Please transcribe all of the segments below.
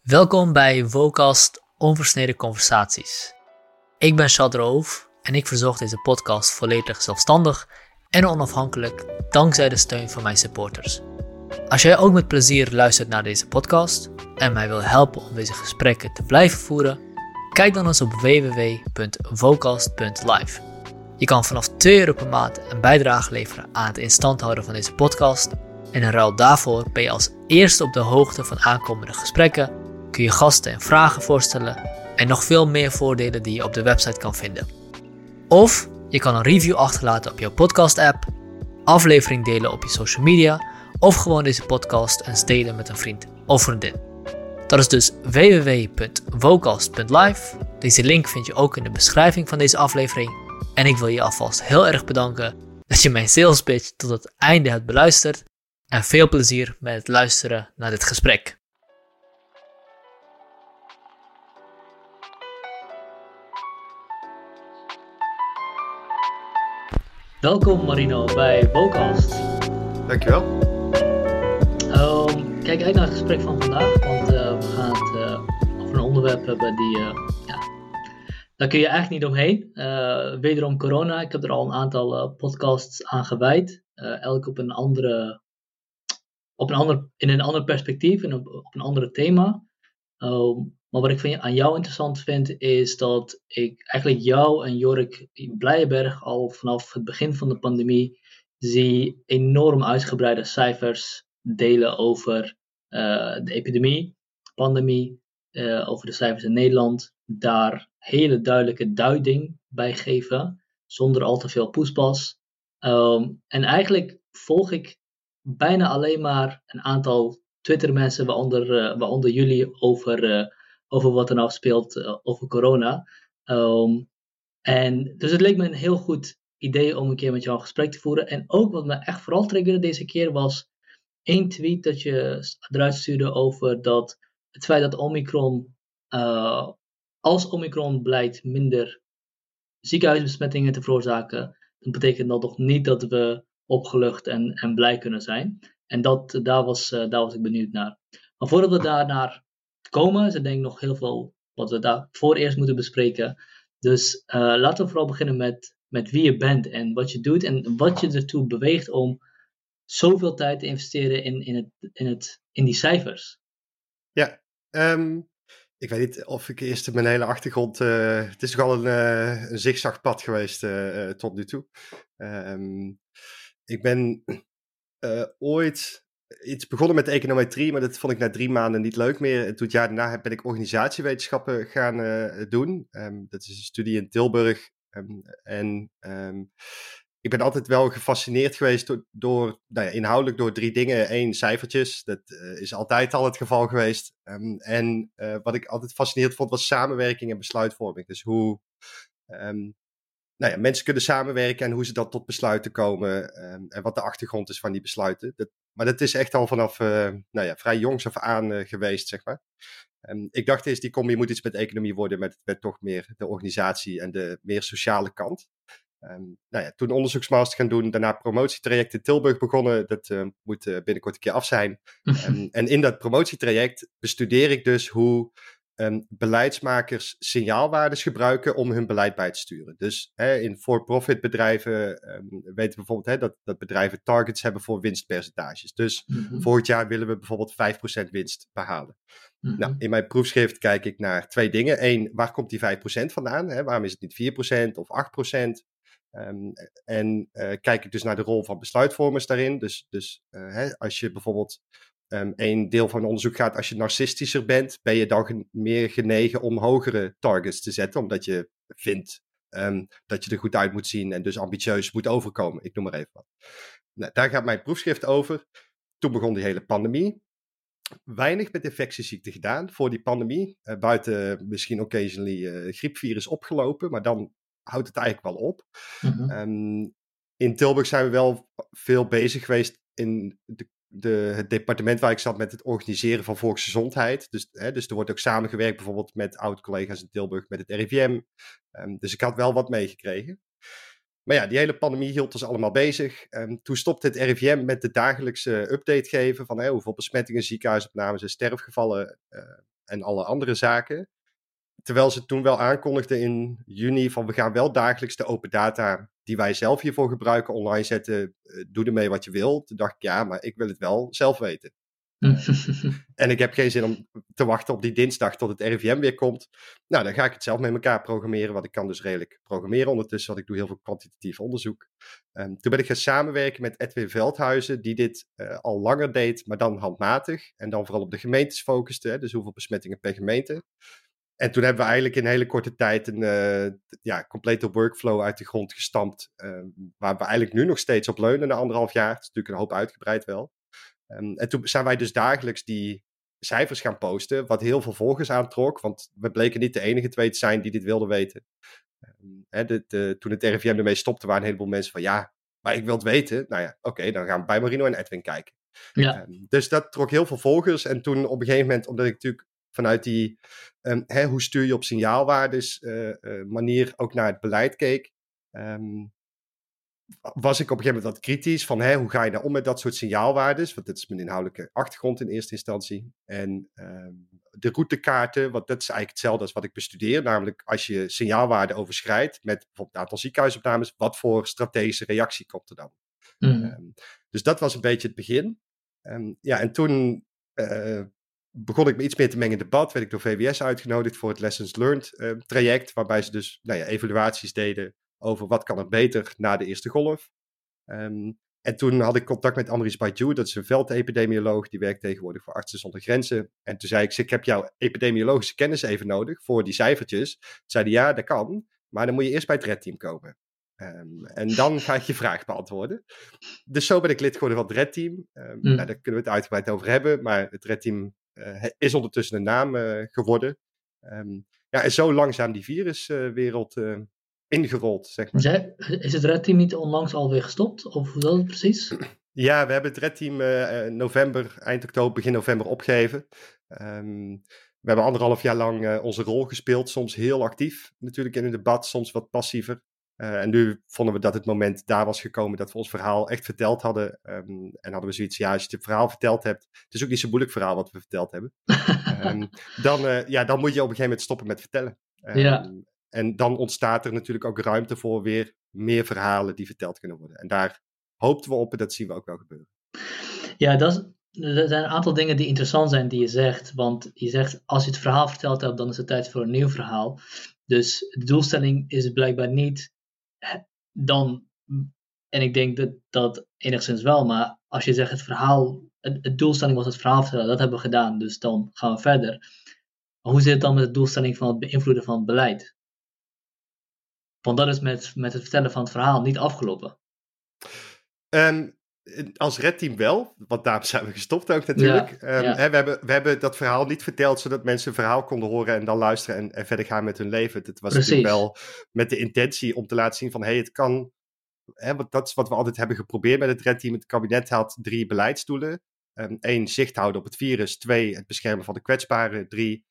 Welkom bij Vocast Onversneden Conversaties. Ik ben Chad Roof en ik verzorg deze podcast volledig zelfstandig en onafhankelijk dankzij de steun van mijn supporters. Als jij ook met plezier luistert naar deze podcast en mij wil helpen om deze gesprekken te blijven voeren, kijk dan eens op www.vocast.live. Je kan vanaf 2 euro per maand een bijdrage leveren aan het instand houden van deze podcast en in ruil daarvoor ben je als eerste op de hoogte van aankomende gesprekken kun je gasten en vragen voorstellen en nog veel meer voordelen die je op de website kan vinden. Of je kan een review achterlaten op jouw podcast-app, aflevering delen op je social media of gewoon deze podcast eens delen met een vriend of vriendin. Dat is dus www.vocast.live. Deze link vind je ook in de beschrijving van deze aflevering. En ik wil je alvast heel erg bedanken dat je mijn sales pitch tot het einde hebt beluisterd. En veel plezier met het luisteren naar dit gesprek. Welkom Marino bij Vocast. Dankjewel. Um, kijk uit naar het gesprek van vandaag, want uh, we gaan het uh, over een onderwerp hebben die, uh, ja, daar kun je eigenlijk niet omheen. wederom corona, ik heb er al een aantal podcasts aan gewijd, elk op een andere, op een ander, in een ander perspectief en op, op een ander thema. Um, maar wat ik aan jou interessant vind, is dat ik eigenlijk jou en Jorik Blijenberg al vanaf het begin van de pandemie zie enorm uitgebreide cijfers delen over uh, de epidemie, pandemie, uh, over de cijfers in Nederland. Daar hele duidelijke duiding bij geven, zonder al te veel poespas. Um, en eigenlijk volg ik bijna alleen maar een aantal Twitter-mensen, waaronder, uh, waaronder jullie, over over wat er nou speelt uh, over corona. Um, en dus het leek me een heel goed idee om een keer met jou een gesprek te voeren. En ook wat me echt vooral triggerde deze keer was één tweet dat je eruit stuurde over dat het feit dat Omicron, uh, als Omicron blijkt minder ziekenhuisbesmettingen te veroorzaken, dan betekent dat nog niet dat we opgelucht en, en blij kunnen zijn. En dat, daar, was, uh, daar was ik benieuwd naar. Maar voordat we daar naar komen. Denk ik nog heel veel wat we daarvoor eerst moeten bespreken. Dus uh, laten we vooral beginnen met, met wie je bent en wat je doet en wat je ertoe beweegt om zoveel tijd te investeren in, in, het, in, het, in die cijfers. Ja, um, ik weet niet of ik eerst mijn hele achtergrond. Uh, het is toch al een, uh, een zigzagpad geweest tot nu toe. Um, ik ben ooit iets begonnen met econometrie, maar dat vond ik na drie maanden niet leuk meer. En toen het jaar daarna ben ik organisatiewetenschappen gaan uh, doen. Um, dat is een studie in Tilburg. Um, en um, ik ben altijd wel gefascineerd geweest door, door nou ja, inhoudelijk door drie dingen. Eén, cijfertjes. Dat uh, is altijd al het geval geweest. en uh, wat ik altijd fascinerend vond, was samenwerking en besluitvorming. Dus hoe nou ja, mensen kunnen samenwerken en hoe ze dan tot besluiten komen. en wat de achtergrond is van die besluiten. Dat, maar dat is echt al vanaf uh, nou ja, vrij jongs af aan uh, geweest, zeg maar. Um, ik dacht eerst, die combi moet iets met economie worden, het werd toch meer de organisatie en de meer sociale kant. Um, nou ja, toen onderzoeksmaster gaan doen, daarna promotietraject in Tilburg begonnen. Dat uh, moet binnenkort een keer af zijn. um, en in dat promotietraject bestudeer ik dus hoe um, beleidsmakers signaalwaardes gebruiken om hun beleid bij te sturen. Dus hè, in for-profit bedrijven um, weten we bijvoorbeeld hè, dat, dat bedrijven targets hebben voor winstpercentages. Dus mm-hmm. volgend jaar willen we bijvoorbeeld 5% winst behalen. Mm-hmm. Nou, in mijn proefschrift kijk ik naar twee dingen. Eén, waar komt die 5% vandaan? Hè? Waarom is het niet 4% of 8%? Um, en uh, kijk ik dus naar de rol van besluitvormers daarin. Dus, dus uh, hè, als je bijvoorbeeld um, een deel van het onderzoek gaat, als je narcistischer bent, ben je dan meer genegen om hogere targets te zetten, omdat je vindt um, dat je er goed uit moet zien en dus ambitieus moet overkomen. Ik noem maar even wat. Nou, daar gaat mijn proefschrift over. Toen begon die hele pandemie. Weinig met infectieziekten gedaan voor die pandemie. Uh, buiten misschien occasionally uh, griepvirus opgelopen, maar dan houdt het eigenlijk wel op. Mm-hmm. um, in Tilburg zijn we wel veel bezig geweest in de de, het departement waar ik zat met het organiseren van volksgezondheid. Dus, hè, dus er wordt ook samengewerkt bijvoorbeeld met oud-collega's in Tilburg met het RIVM. Ehm, dus ik had wel wat meegekregen. Maar ja, die hele pandemie hield ons allemaal bezig. Um, toen stopte het RIVM met de dagelijkse update geven van hè, hoeveel besmettingen, ziekenhuisopnames en sterfgevallen uh, en alle andere zaken. Terwijl ze toen wel aankondigden in juni van we gaan wel dagelijks de open data die wij zelf hiervoor gebruiken online zetten. Uh, doe ermee wat je wilt. Toen dacht ik ja, maar ik wil het wel zelf weten. en ik heb geen zin om te wachten op die dinsdag tot het RIVM weer komt. Nou, dan ga ik het zelf met elkaar programmeren, want ik kan dus redelijk programmeren ondertussen, want ik doe heel veel kwantitatief onderzoek. Um, toen ben ik gaan samenwerken met Edwin Veldhuizen, die dit uh, al langer deed, maar dan handmatig. En dan vooral op de gemeentes focuste, hè, dus hoeveel besmettingen per gemeente. En toen hebben we eigenlijk in een hele korte tijd een uh, ja, complete workflow uit de grond gestampt. Uh, waar we eigenlijk nu nog steeds op leunen na anderhalf jaar. Het is natuurlijk een hoop uitgebreid wel. Um, en toen zijn wij dus dagelijks die cijfers gaan posten. Wat heel veel volgers aantrok. Want we bleken niet de enige twee te zijn die dit wilden weten. Um, hè, de, de, toen het RIVM ermee stopte, waren een heleboel mensen van ja, maar ik wil het weten. Nou ja, oké, okay, dan gaan we bij Marino en Edwin kijken. Ja. Um, dus dat trok heel veel volgers. En toen op een gegeven moment, omdat ik natuurlijk vanuit die um, hè, hoe stuur je op signaalwaardes uh, uh, manier ook naar het beleid keek, um, was ik op een gegeven moment wat kritisch van hè, hoe ga je nou om met dat soort signaalwaardes? Want dit is mijn inhoudelijke achtergrond in eerste instantie. En um, de routekaarten, want dat is eigenlijk hetzelfde als wat ik bestudeer. Namelijk als je signaalwaarden overschrijdt met bijvoorbeeld een aantal ziekenhuisopnames, wat voor strategische reactie komt er dan? Mm. dus dat was een beetje het begin. ja, en toen uh, begon ik me iets meer te mengen in debat. Werd ik door VWS uitgenodigd voor het Lessons Learned uh, traject. Waarbij ze dus nou ja, evaluaties deden over wat kan er beter na de eerste golf. Um, en toen had ik contact met Amris Baidu, dat is een veldepidemioloog. Die werkt tegenwoordig voor Artsen zonder Grenzen. En toen zei ik, ik heb jouw epidemiologische kennis even nodig voor die cijfertjes. Toen zei hij, ja, dat kan. Maar dan moet je eerst bij het redteam komen. Um, en dan ga ik je vraag beantwoorden. Dus zo ben ik lid geworden van het redteam. Um, mm. nou, daar kunnen we het uitgebreid over hebben. Maar het redteam uh, is ondertussen een naam uh, geworden. Um, ja, en zo langzaam die viruswereld uh, ingerold, zeg maar. Is het Red Team niet onlangs alweer gestopt? Of hoe dat het precies? Ja, we hebben het Red Team november, eind oktober, begin november opgegeven. Um, we hebben anderhalf jaar lang onze rol gespeeld, soms heel actief natuurlijk in het debat, soms wat passiever. Uh, en nu vonden we dat het moment daar was gekomen dat we ons verhaal echt verteld hadden. Um, en hadden we zoiets, ja, als je het verhaal verteld hebt, het is ook niet zo'n moeilijk verhaal wat we verteld hebben. um, dan, uh, ja, dan moet je op een gegeven moment stoppen met vertellen. Um, ja. En dan ontstaat er natuurlijk ook ruimte voor weer meer verhalen die verteld kunnen worden. En daar hoopten we op en dat zien we ook wel gebeuren. Ja, dat is, er zijn een aantal dingen die interessant zijn die je zegt. Want je zegt, als je het verhaal verteld hebt, dan is het tijd voor een nieuw verhaal. Dus de doelstelling is blijkbaar niet dan, en ik denk dat dat enigszins wel, maar als je zegt het verhaal, het, doelstelling was het verhaal vertellen, dat hebben we gedaan, dus dan gaan we verder. Maar hoe zit het dan met de doelstelling van het beïnvloeden van het beleid? Want dat is met, met het vertellen van het verhaal niet afgelopen. Als redteam wel, want daar zijn we gestopt ook natuurlijk. Ja, um, Hè, we, hebben, we hebben dat verhaal niet verteld zodat mensen een verhaal konden horen en dan luisteren en, en verder gaan met hun leven. Het was Precies. natuurlijk wel met de intentie om te laten zien van hé, hey, het kan. Hè, want dat is wat we altijd hebben geprobeerd met het redteam. Het kabinet had drie beleidsdoelen. Um, één, zicht houden op het virus. Twee, het beschermen van de kwetsbaren. Drie,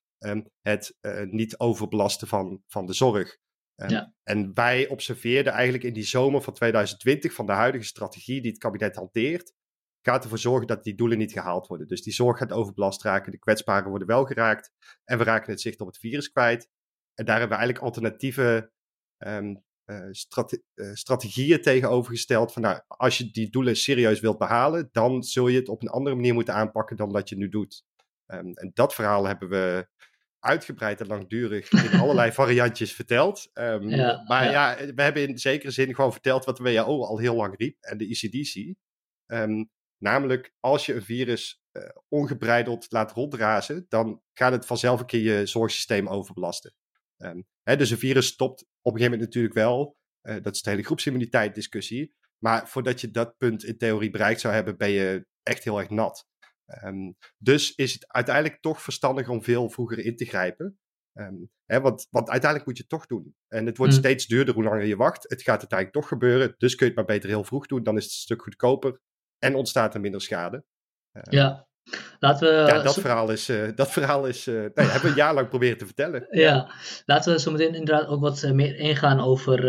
het uh, niet overbelasten van, van de zorg. En, ja. en wij observeerden eigenlijk in die zomer van 2020 van de huidige strategie die het kabinet hanteert, gaat ervoor zorgen dat die doelen niet gehaald worden. Dus die zorg gaat overbelast raken, de kwetsbaren worden wel geraakt en we raken het zicht op het virus kwijt. En daar hebben we eigenlijk alternatieve um, uh, strate uh, strategieën tegenover gesteld. Van nou, als je die doelen serieus wilt behalen, dan zul je het op een andere manier moeten aanpakken dan dat je nu doet. Um, en dat verhaal hebben we uitgebreid en langdurig in allerlei variantjes verteld. Um, ja, maar ja. ja. we hebben in zekere zin gewoon verteld wat de WHO al heel lang riep en de ECDC. Um, ehm, namelijk, als je een virus uh, ongebreideld laat rondrazen, dan gaat het vanzelf een keer je zorgsysteem overbelasten. Um, hè, dus een virus stopt op een gegeven moment natuurlijk wel. Uh, dat is de hele groepsimmuniteit discussie. Maar voordat je dat punt in theorie bereikt zou hebben, ben je echt heel erg nat. Um, dus is het uiteindelijk toch verstandig om veel vroeger in te grijpen. Um, hè, want, want, uiteindelijk moet je het toch doen. En het wordt mm. steeds duurder hoe langer je wacht. Het gaat uiteindelijk toch gebeuren. Dus kun je het maar beter heel vroeg doen. Dan is het een stuk goedkoper. En ontstaat er minder schade. Uh, ja. Laten we, ja, dat verhaal is, uh, dat verhaal is uh, nee, hebben we een jaar lang proberen te vertellen. Ja, laten we zo meteen inderdaad ook wat eh, meer ingaan over,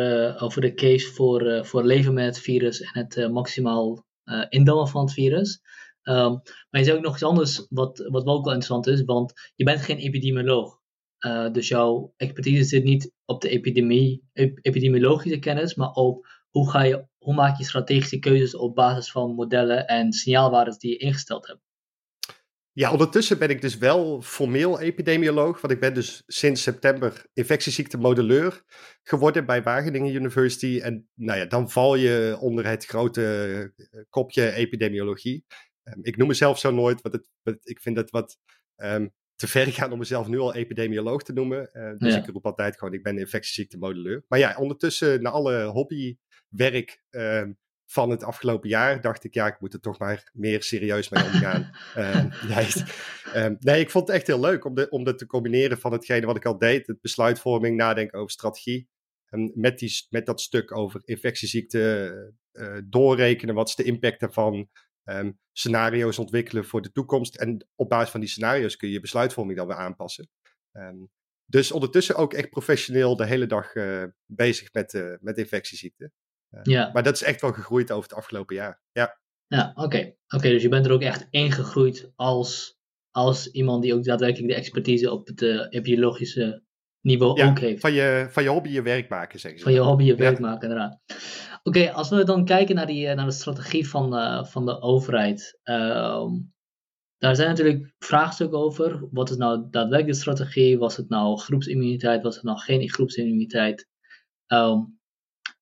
over de case voor, voor leven met het virus en het maximaal indammen van het virus. Ehm, maar je zei ook nog iets anders, wat, wat wel ook wel interessant is, want je bent geen epidemioloog. Uh, dus jouw expertise zit niet op de epidemie, epidemiologische kennis, maar op hoe, ga je, hoe maak je strategische keuzes op basis van modellen en signaalwaarden die je ingesteld hebt. Ja, ondertussen ben ik dus wel formeel epidemioloog, want ik ben dus sinds september infectieziektemodelleur geworden bij Wageningen University. En nou ja, dan val je onder het grote eh, kopje epidemiologie. Um, ik noem mezelf zo nooit, want het, ik vind het wat um, te ver gaan om mezelf nu al epidemioloog te noemen. Uh, dus ik roep altijd gewoon, ik ben infectieziektemodelleur. Maar ja, ondertussen, na alle hobbywerk um, van het afgelopen jaar dacht ik, ja, ik moet er toch maar meer serieus mee omgaan. um, um, nee, ik vond het echt heel leuk om, de, om dat te combineren van hetgene wat ik al deed, het besluitvorming, nadenken over strategie. En met, die, met dat stuk over infectieziekten uh, doorrekenen, wat is de impact daarvan, um, scenario's ontwikkelen voor de toekomst. En op basis van die scenario's kun je je besluitvorming dan weer aanpassen. Um, dus ondertussen ook echt professioneel de hele dag uh, bezig met, uh, met infectieziekten. Uh, ja. Maar dat is echt wel gegroeid over het afgelopen jaar. Ja, ja oké. Okay. Oké, dus je bent er ook echt ingegroeid als, als iemand die ook daadwerkelijk de expertise op het epidemiologische niveau ja, ook heeft. Van je, van je hobby je werk maken, zeggen ze. Van je hobby je werk ja. maken, inderdaad. Oké, als we dan kijken naar, die, naar de strategie van, uh, van de overheid. Uh, daar zijn natuurlijk vraagstukken over. Wat is nou daadwerkelijk de strategie? Was het nou groepsimmuniteit? Was het nou geen groepsimmuniteit? Um,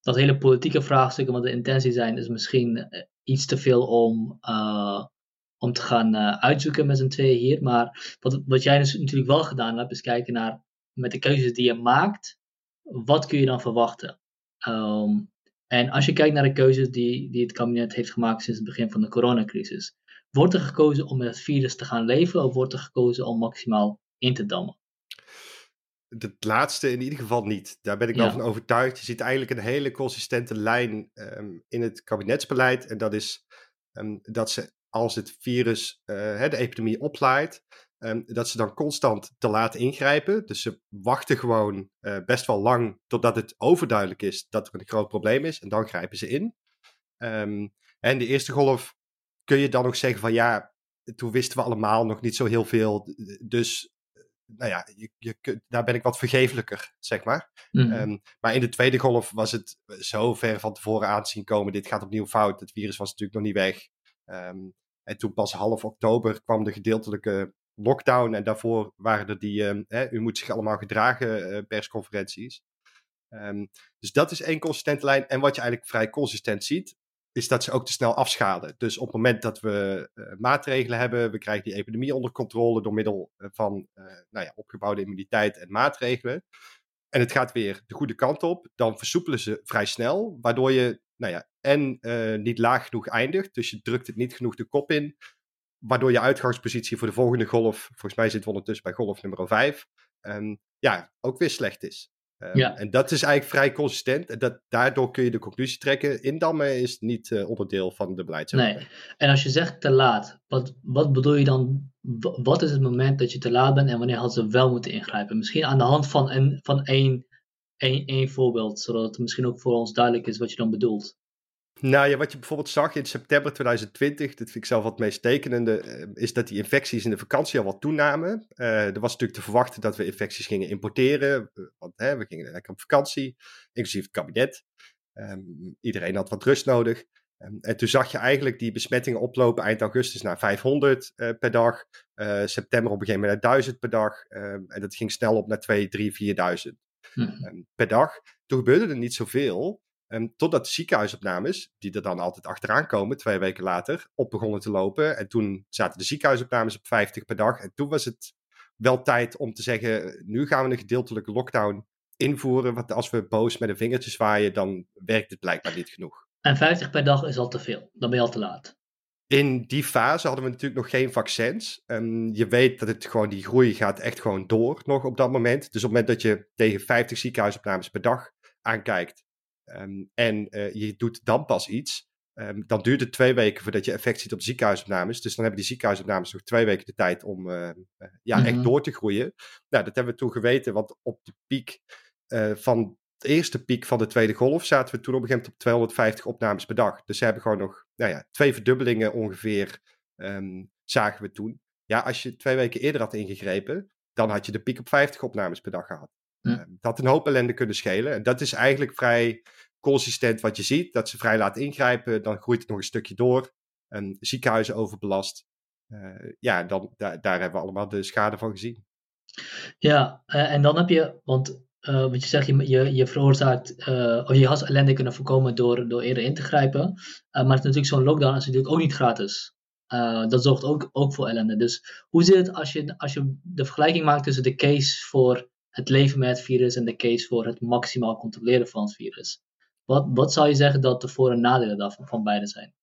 dat hele politieke vraagstukken, wat de intentie zijn, is misschien eh, iets te veel om, om te gaan uitzoeken met z'n tweeën hier. Maar wat, wat jij dus natuurlijk wel gedaan hebt, is kijken naar met de keuzes die je maakt, wat kun je dan verwachten? Um, en als je kijkt naar de keuzes die, die het kabinet heeft gemaakt sinds het begin van de coronacrisis, wordt er gekozen om met het virus te gaan leven of wordt er gekozen om maximaal in te dammen? Het laatste in ieder geval niet. Daar ben ik wel ja. van overtuigd. Je ziet eigenlijk een hele consistente lijn um, in het kabinetsbeleid. En dat is um, dat ze als het virus uh, de epidemie oplaait, Um, dat ze dan constant te laat ingrijpen. Dus ze wachten gewoon uh, best wel lang totdat het overduidelijk is dat er een groot probleem is. En dan grijpen ze in. Um, en de eerste golf kun je dan nog zeggen van ja, toen wisten we allemaal nog niet zo heel veel. Dus nou ja, je, je, daar ben ik wat vergeeflijker, zeg maar. Mm -hmm. um, maar in de tweede golf was het zo ver van tevoren aan te zien komen. Dit gaat opnieuw fout. Het virus was natuurlijk nog niet weg. en toen pas half oktober kwam de gedeeltelijke lockdown en daarvoor waren er die, uh, hè, u moet zich allemaal gedragen uh, persconferenties. Um, dus dat is één consistente lijn. En wat je eigenlijk vrij consistent ziet, is dat ze ook te snel afschalen. Dus op het moment dat we uh, maatregelen hebben, we krijgen die epidemie onder controle door middel van nou ja, opgebouwde immuniteit en maatregelen. En het gaat weer de goede kant op, dan versoepelen ze vrij snel, waardoor je nou ja, en niet laag genoeg eindigt. Dus je drukt het niet genoeg de kop in waardoor je uitgangspositie voor de volgende golf, volgens mij zitten we ondertussen bij golf nummer 5, um, ja, ook weer slecht is. Um, ja. En dat is eigenlijk vrij consistent. En dat, daardoor kun je de conclusie trekken. Indammen is niet uh, onderdeel van de beleidsoverheid. Nee. En als je zegt te laat, wat, wat bedoel je dan? Wat is het moment dat je te laat bent en wanneer hadden ze wel moeten ingrijpen? Misschien aan de hand van, een, van één, één, één voorbeeld, zodat het misschien ook voor ons duidelijk is wat je dan bedoelt. Nou ja, wat je bijvoorbeeld zag in september 2020, dat vind ik zelf wat meest tekenende, is dat die infecties in de vakantie al wat toenamen. Uh, er was natuurlijk te verwachten dat we infecties gingen importeren, want hè, we gingen lekker op vakantie, inclusief het kabinet. Um, iedereen had wat rust nodig. Um, en toen zag je eigenlijk die besmettingen oplopen eind augustus naar 500 uh, per dag. Uh, september op een gegeven moment naar 1000 per dag. Um, en dat ging snel op naar 2, 3, 4000 hmm. per dag. Toen gebeurde er niet zoveel. Um, totdat de ziekenhuisopnames, die er dan altijd achteraan komen, twee weken later, op begonnen te lopen. En toen zaten de ziekenhuisopnames op 50 per dag. En toen was het wel tijd om te zeggen, nu gaan we een gedeeltelijke lockdown invoeren. Want als we boos met een vingertje zwaaien, dan werkt het blijkbaar niet genoeg. En 50 per dag is al te veel. Dan ben je al te laat. In die fase hadden we natuurlijk nog geen vaccins. Um, je weet dat het gewoon, die groei gaat echt gewoon door nog op dat moment. Dus op het moment dat je tegen 50 ziekenhuisopnames per dag aankijkt, Um, en uh, je doet dan pas iets, um, dan duurt het twee weken voordat je effect ziet op ziekenhuisopnames. Dus dan hebben die ziekenhuisopnames nog twee weken de tijd om uh, uh, ja, mm -hmm. echt door te groeien. Nou, dat hebben we toen geweten, want op de piek van de eerste piek van de tweede golf zaten we toen op een gegeven moment op 250 opnames per dag. Dus ze hebben gewoon nog nou ja, twee verdubbelingen ongeveer ehm, zagen we toen. Ja, als je twee weken eerder had ingegrepen, dan had je de piek op 50 opnames per dag gehad. Hm. Ehm, dat had een hoop ellende kunnen schelen. En dat is eigenlijk vrij consistent wat je ziet. Dat ze vrij laat ingrijpen, dan groeit het nog een stukje door. En ziekenhuizen overbelast. Eh, ja, dan, daar, daar hebben we allemaal de schade van gezien. Ja, eh, en dan heb je, want uh, wat je zegt, je, je, je veroorzaakt, of je had ellende kunnen voorkomen door, door eerder in te grijpen. maar het is natuurlijk zo'n lockdown is natuurlijk ook niet gratis. dat zorgt ook, ook voor ellende. Dus hoe zit het als je, als je de vergelijking maakt tussen de case voor het leven met het virus en de case voor het maximaal controleren van het virus? Wat, wat zou je zeggen dat de voor- en nadelen daarvan van beide zijn?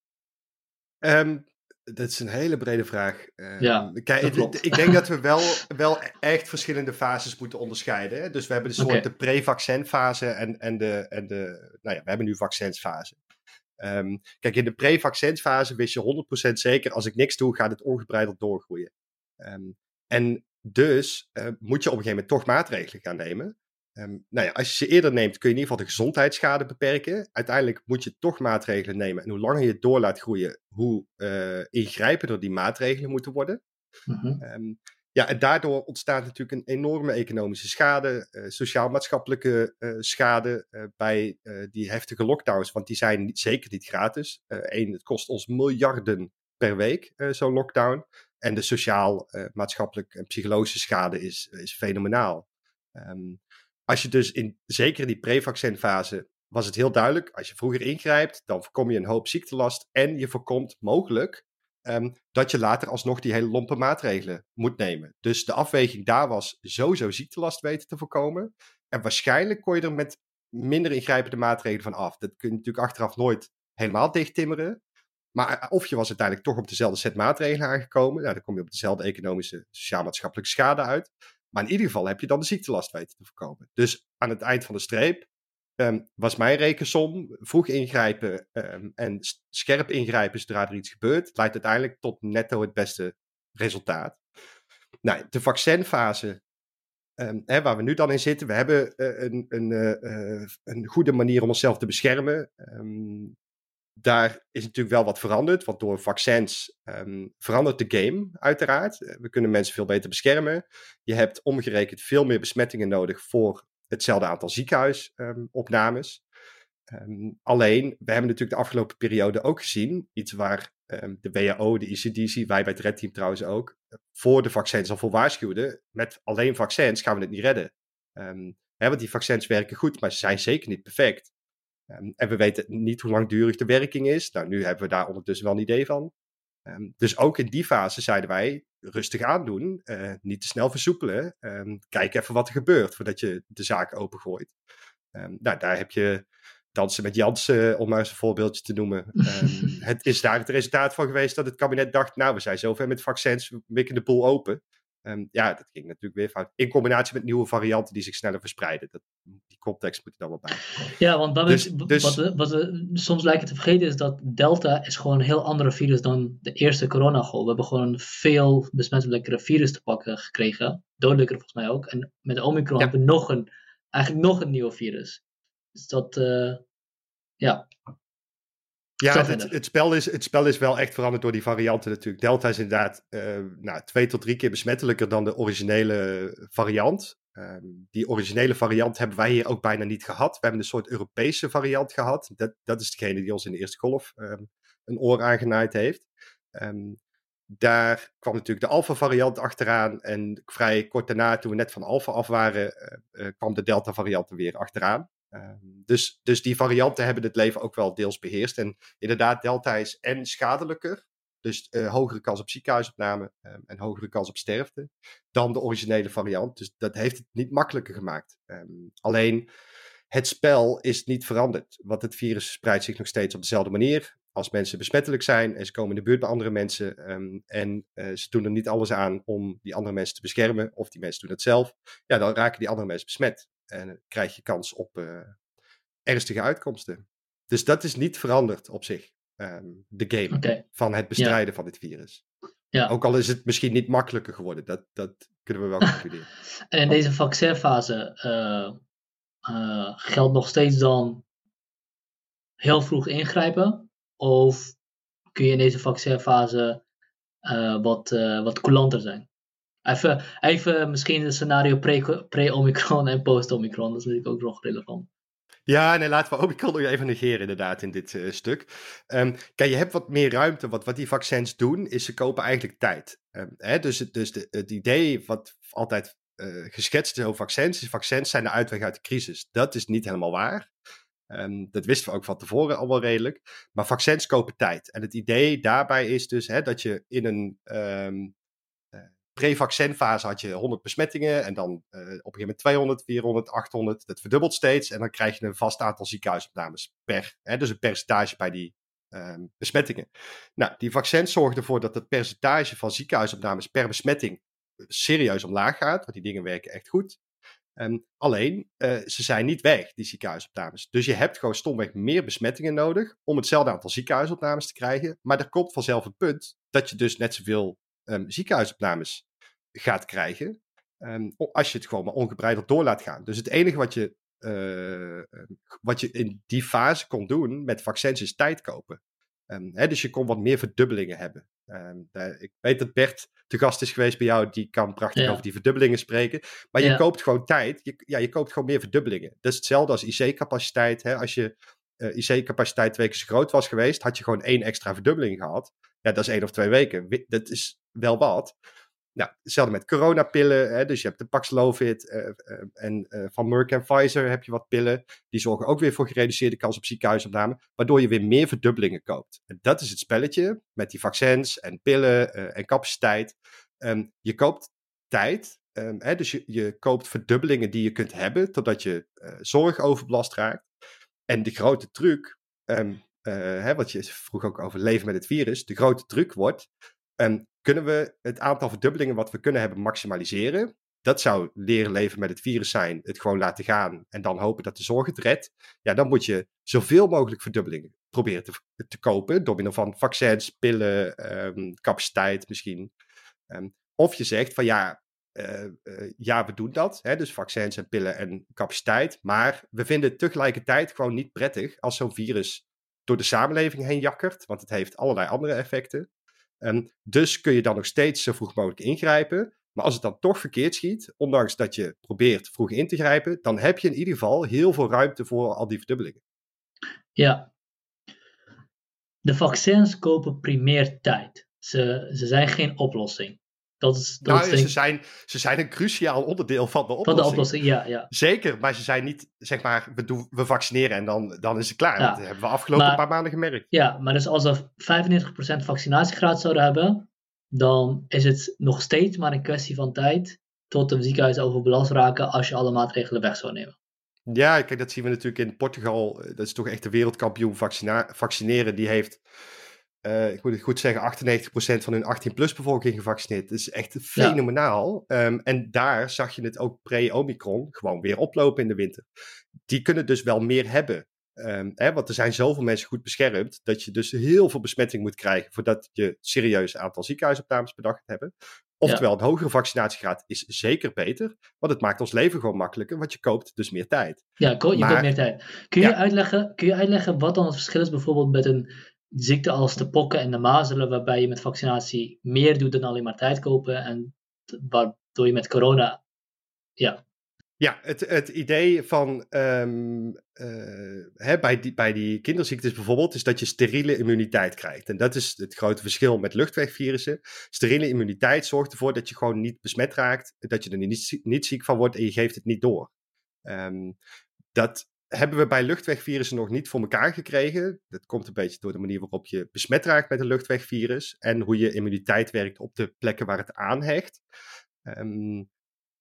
Um, dat is een hele brede vraag. Um, ja, kijk, ik denk dat we wel, wel echt verschillende fases moeten onderscheiden. Hè? Dus we hebben de soort de pre-vaccinfase en, en, de, en de. Nou ja, we hebben nu vaccinsfase. Um, kijk, in de pre-vaccinsfase wist je 100% zeker: als ik niks doe, gaat het ongebreideld doorgroeien. en dus uh, moet je op een gegeven moment toch maatregelen gaan nemen. Um, nou ja, als je ze eerder neemt, kun je in ieder geval de gezondheidsschade beperken. Uiteindelijk moet je toch maatregelen nemen. En hoe langer je het door laat groeien, hoe uh, ingrijpender die maatregelen moeten worden. Mm -hmm. um, ja, en daardoor ontstaat natuurlijk een enorme economische schade, uh, sociaal-maatschappelijke uh, schade bij die heftige lockdowns. Want die zijn niet, zeker niet gratis. Eén, het kost ons miljarden per week, zo'n lockdown. En de sociaal-maatschappelijke en psychologische schade is, is fenomenaal. Um, als je dus in, zeker in die pre-vaccinfase, was het heel duidelijk. Als je vroeger ingrijpt, dan voorkom je een hoop ziektelast. En je voorkomt mogelijk um, dat je later alsnog die hele lompe maatregelen moet nemen. Dus de afweging daar was sowieso ziektelast weten te voorkomen. En waarschijnlijk kon je er met minder ingrijpende maatregelen van af. Dat kun je natuurlijk achteraf nooit helemaal dichttimmeren. Maar of je was uiteindelijk toch op dezelfde set maatregelen aangekomen. Nou, dan kom je op dezelfde economische, sociaal-maatschappelijke schade uit. Maar in ieder geval heb je dan de ziektelast weten te voorkomen. Dus aan het eind van de streep um, was mijn rekensom vroeg ingrijpen um, en scherp ingrijpen zodra er iets gebeurt, leidt uiteindelijk tot netto het beste resultaat. Nou, de vaccinfase, um, hè, waar we nu dan in zitten, we hebben uh, een, een, uh, een goede manier om onszelf te beschermen daar is natuurlijk wel wat veranderd, want door vaccins um, verandert de game uiteraard. We kunnen mensen veel beter beschermen. Je hebt omgerekend veel meer besmettingen nodig voor hetzelfde aantal ziekenhuisopnames. Um, alleen, we hebben natuurlijk de afgelopen periode ook gezien, iets waar de WHO, de ECDC, wij bij het Red Team trouwens ook, voor de vaccins al voor waarschuwden. Met alleen vaccins gaan we het niet redden. Hè, want die vaccins werken goed, maar ze zijn zeker niet perfect. Um, en we weten niet hoe langdurig de werking is. Nou, nu hebben we daar ondertussen wel een idee van. Um, dus ook in die fase zeiden wij rustig aandoen, uh, niet te snel versoepelen. Um, kijk even wat er gebeurt voordat je de zaak opengooit. nou, daar heb je dansen met Jansen, om maar eens een voorbeeldje te noemen. het is daar het resultaat van geweest dat het kabinet dacht, nou, we zijn zover met vaccins, we mikken de boel open. Um, ja, dat ging natuurlijk weer fout. In combinatie met nieuwe varianten die zich sneller verspreiden. Dat, die context moet er dan wel bij. Ja, want wat, dus, we, dus, wat, we, wat we soms lijken te vergeten is dat Delta is gewoon een heel andere virus dan de eerste coronagolf. We hebben gewoon een veel besmettelijkere virus te pakken gekregen. Dodelijker volgens mij ook. En met Omicron ja. hebben we nog een, eigenlijk nog een nieuw virus. Dus dat, uh, ja. Ja, het, het, spel is, het spel is wel echt veranderd door die varianten natuurlijk. Delta is inderdaad uh, nou, twee tot drie keer besmettelijker dan de originele variant. Um, die originele variant hebben wij hier ook bijna niet gehad. We hebben een soort Europese variant gehad. Dat, dat is degene die ons in de eerste golf um, een oor aangenaaid heeft. Um, daar kwam natuurlijk de Alpha-variant achteraan. En vrij kort daarna, toen we net van Alpha af waren, uh, uh, kwam de Delta-variant er weer achteraan. Um, dus, dus die varianten hebben het leven ook wel deels beheerst. En inderdaad, Delta is en schadelijker, dus uh, hogere kans op ziekenhuisopname um, en hogere kans op sterfte, dan de originele variant. Dus dat heeft het niet makkelijker gemaakt. Um, alleen het spel is niet veranderd, want het virus spreidt zich nog steeds op dezelfde manier. Als mensen besmettelijk zijn en ze komen in de buurt bij andere mensen en uh, ze doen er niet alles aan om die andere mensen te beschermen, of die mensen doen het zelf, ja, dan raken die andere mensen besmet. En krijg je kans op uh, ernstige uitkomsten. Dus dat is niet veranderd op zich, um, de game okay. van het bestrijden ja. van dit virus. Ja. Ook al is het misschien niet makkelijker geworden, dat, dat kunnen we wel concluderen. en in deze vaccinfase uh, uh, geldt nog steeds dan heel vroeg ingrijpen? Of kun je in deze vaccinfase wat, wat coulanter zijn. Even, even misschien een scenario pre-Omicron en post-Omicron. Dat is natuurlijk ook nog relevant. Ja, nee, laten we Omicron nog even negeren inderdaad in dit uh, stuk. Um, kijk, je hebt wat meer ruimte. Wat, wat die vaccins doen, is ze kopen eigenlijk tijd. Um, hè, dus dus de, het idee wat altijd uh, geschetst is over vaccins, is vaccins zijn de uitweg uit de crisis. Dat is niet helemaal waar. Um, dat wisten we ook van tevoren al wel redelijk. Maar vaccins kopen tijd. En het idee daarbij is dus hè, dat je in een pre-vaccinfase had je 100 besmettingen en dan uh, op een gegeven moment 200, 400, 800. Dat verdubbelt steeds en dan krijg je een vast aantal ziekenhuisopnames per. Hè, dus een percentage bij die um, besmettingen. Nou, die vaccins zorgen ervoor dat het percentage van ziekenhuisopnames per besmetting serieus omlaag gaat, want die dingen werken echt goed. Um, alleen, uh, ze zijn niet weg, die ziekenhuisopnames. Dus je hebt gewoon stomweg meer besmettingen nodig om hetzelfde aantal ziekenhuisopnames te krijgen. Maar er komt vanzelf een punt dat je dus net zoveel um, ziekenhuisopnames gaat krijgen. Um, als je het gewoon maar ongebreideld door laat gaan. Dus het enige wat je, uh, wat je in die fase kon doen met vaccins is tijd kopen. Um, hè, dus je kon wat meer verdubbelingen hebben. Daar, ik weet dat Bert te gast is geweest bij jou, die kan prachtig ja. over die verdubbelingen spreken. Maar je koopt gewoon tijd, je, ja, je koopt gewoon meer verdubbelingen. Dat is hetzelfde als IC-capaciteit. Als je uh, IC-capaciteit twee keer zo groot was geweest, had je gewoon één extra verdubbeling gehad. Ja, dat is één of twee weken. Dat is wel wat. Nou, hetzelfde met coronapillen. Hè, dus je hebt de Paxlovid uh, en uh, van Merck en Pfizer heb je wat pillen. Die zorgen ook weer voor gereduceerde kans op ziekenhuisopname. Waardoor je weer meer verdubbelingen koopt. En dat is het spelletje met die vaccins en pillen en capaciteit. Um, je koopt tijd. Um, hè, dus je, je koopt verdubbelingen die je kunt hebben. Totdat je zorgoverbelast raakt. En de grote truc, um, hè, wat je vroeg ook over leven met het virus. De grote truc wordt en kunnen we het aantal verdubbelingen wat we kunnen hebben maximaliseren? Dat zou leren leven met het virus zijn, het gewoon laten gaan en dan hopen dat de zorg het redt. Ja, dan moet je zoveel mogelijk verdubbelingen proberen te, te kopen door middel van vaccins, pillen, um, capaciteit misschien. Um, of je zegt van ja, uh, uh, ja, we doen dat. Hè, dus vaccins en pillen en capaciteit. Maar we vinden het tegelijkertijd gewoon niet prettig als zo'n virus door de samenleving heen jakkert. Want het heeft allerlei andere effecten. En dus kun je dan nog steeds zo vroeg mogelijk ingrijpen. Maar als het dan toch verkeerd schiet, ondanks dat je probeert vroeg in te grijpen, dan heb je in ieder geval heel veel ruimte voor al die verdubbelingen. Ja. De vaccins kopen primair tijd. Ze, ze zijn geen oplossing. Dat is, dat nou, ze, zijn, ze zijn een cruciaal onderdeel van de oplossing. Van de oplossing, ja. ja. Zeker, maar ze zijn niet, zeg maar, we, doen, we vaccineren en dan, dan is het klaar. Ja. Dat hebben we afgelopen maar, paar maanden gemerkt. Ja, maar dus als we 95% vaccinatiegraad zouden hebben, dan is het nog steeds maar een kwestie van tijd tot de ziekenhuizen overbelast raken als je alle maatregelen weg zou nemen. Ja, kijk, dat zien we natuurlijk in Portugal. Dat is toch echt de wereldkampioen vaccineren. Die heeft uh, ik moet het goed zeggen, 98% van hun 18-plus bevolking gevaccineerd. Dat is echt fenomenaal. Ja. Um, en daar zag je het ook pre-Omicron gewoon weer oplopen in de winter. Die kunnen dus wel meer hebben. Um, hè, want er zijn zoveel mensen goed beschermd, dat je dus heel veel besmetting moet krijgen voordat je serieus aantal ziekenhuisopnames per dag gaat hebben. Oftewel, ja. een hogere vaccinatiegraad is zeker beter, want het maakt ons leven gewoon makkelijker, want je koopt dus meer tijd. Ja, je maar, koopt meer tijd. Kun je, ja. uitleggen, kun je uitleggen wat dan het verschil is bijvoorbeeld met een ziekte als de pokken en de mazelen, waarbij je met vaccinatie meer doet dan alleen maar tijd kopen. En waardoor je met corona. Ja. Ja, het, het idee van um, uh, hè, bij, die, bij die kinderziektes bijvoorbeeld, is dat je steriele immuniteit krijgt. En dat is het grote verschil met luchtwegvirussen. Steriele immuniteit zorgt ervoor dat je gewoon niet besmet raakt, dat je er niet, niet ziek van wordt en je geeft het niet door. Um, dat hebben we bij luchtwegvirussen nog niet voor elkaar gekregen. Dat komt een beetje door de manier waarop je besmet raakt met een luchtwegvirus en hoe je immuniteit werkt op de plekken waar het aanhecht. Um,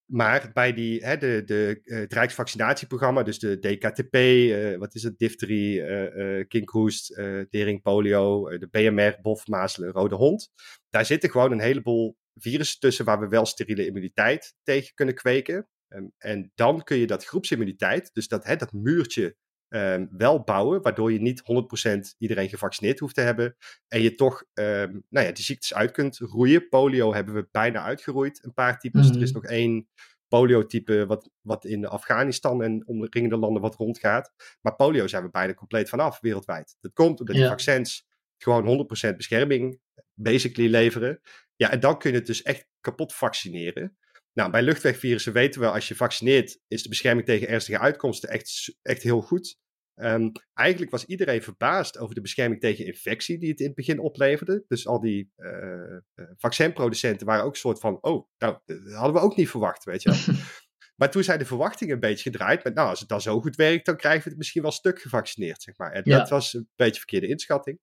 maar bij die, hè, de, de, uh, het Rijksvaccinatieprogramma, dus de DKTP, uh, eh, wat is het, difterie, uh, uh, kinkhoest, tering, polio, de BMR, bof, mazelen, rode hond. Daar zitten gewoon een heleboel virussen tussen waar we wel steriele immuniteit tegen kunnen kweken. Um, en dan kun je dat groepsimmuniteit, dus dat, hè, dat muurtje, um, wel bouwen, waardoor je niet 100% iedereen gevaccineerd hoeft te hebben. En je toch um, nou ja, die ziektes uit kunt roeien. Polio hebben we bijna uitgeroeid, een paar types. Mm. Er is nog één polio-type wat, wat in Afghanistan en omringende landen wat rondgaat. Maar polio zijn we bijna compleet vanaf wereldwijd. Dat komt omdat ja. die vaccins gewoon 100% bescherming basically leveren. Ja, en dan kun je het dus echt kapot vaccineren. Nou, bij luchtwegvirussen weten we, als je vaccineert, is de bescherming tegen ernstige uitkomsten echt, echt heel goed. Um, eigenlijk was iedereen verbaasd over de bescherming tegen infectie die het in het begin opleverde. Dus al die uh, vaccinproducenten waren ook een soort van, oh, nou, dat hadden we ook niet verwacht, weet je wel. maar toen zijn de verwachtingen een beetje gedraaid met, nou, als het dan zo goed werkt, dan krijgen we het misschien wel stuk gevaccineerd, zeg maar. En dat was een beetje verkeerde inschatting.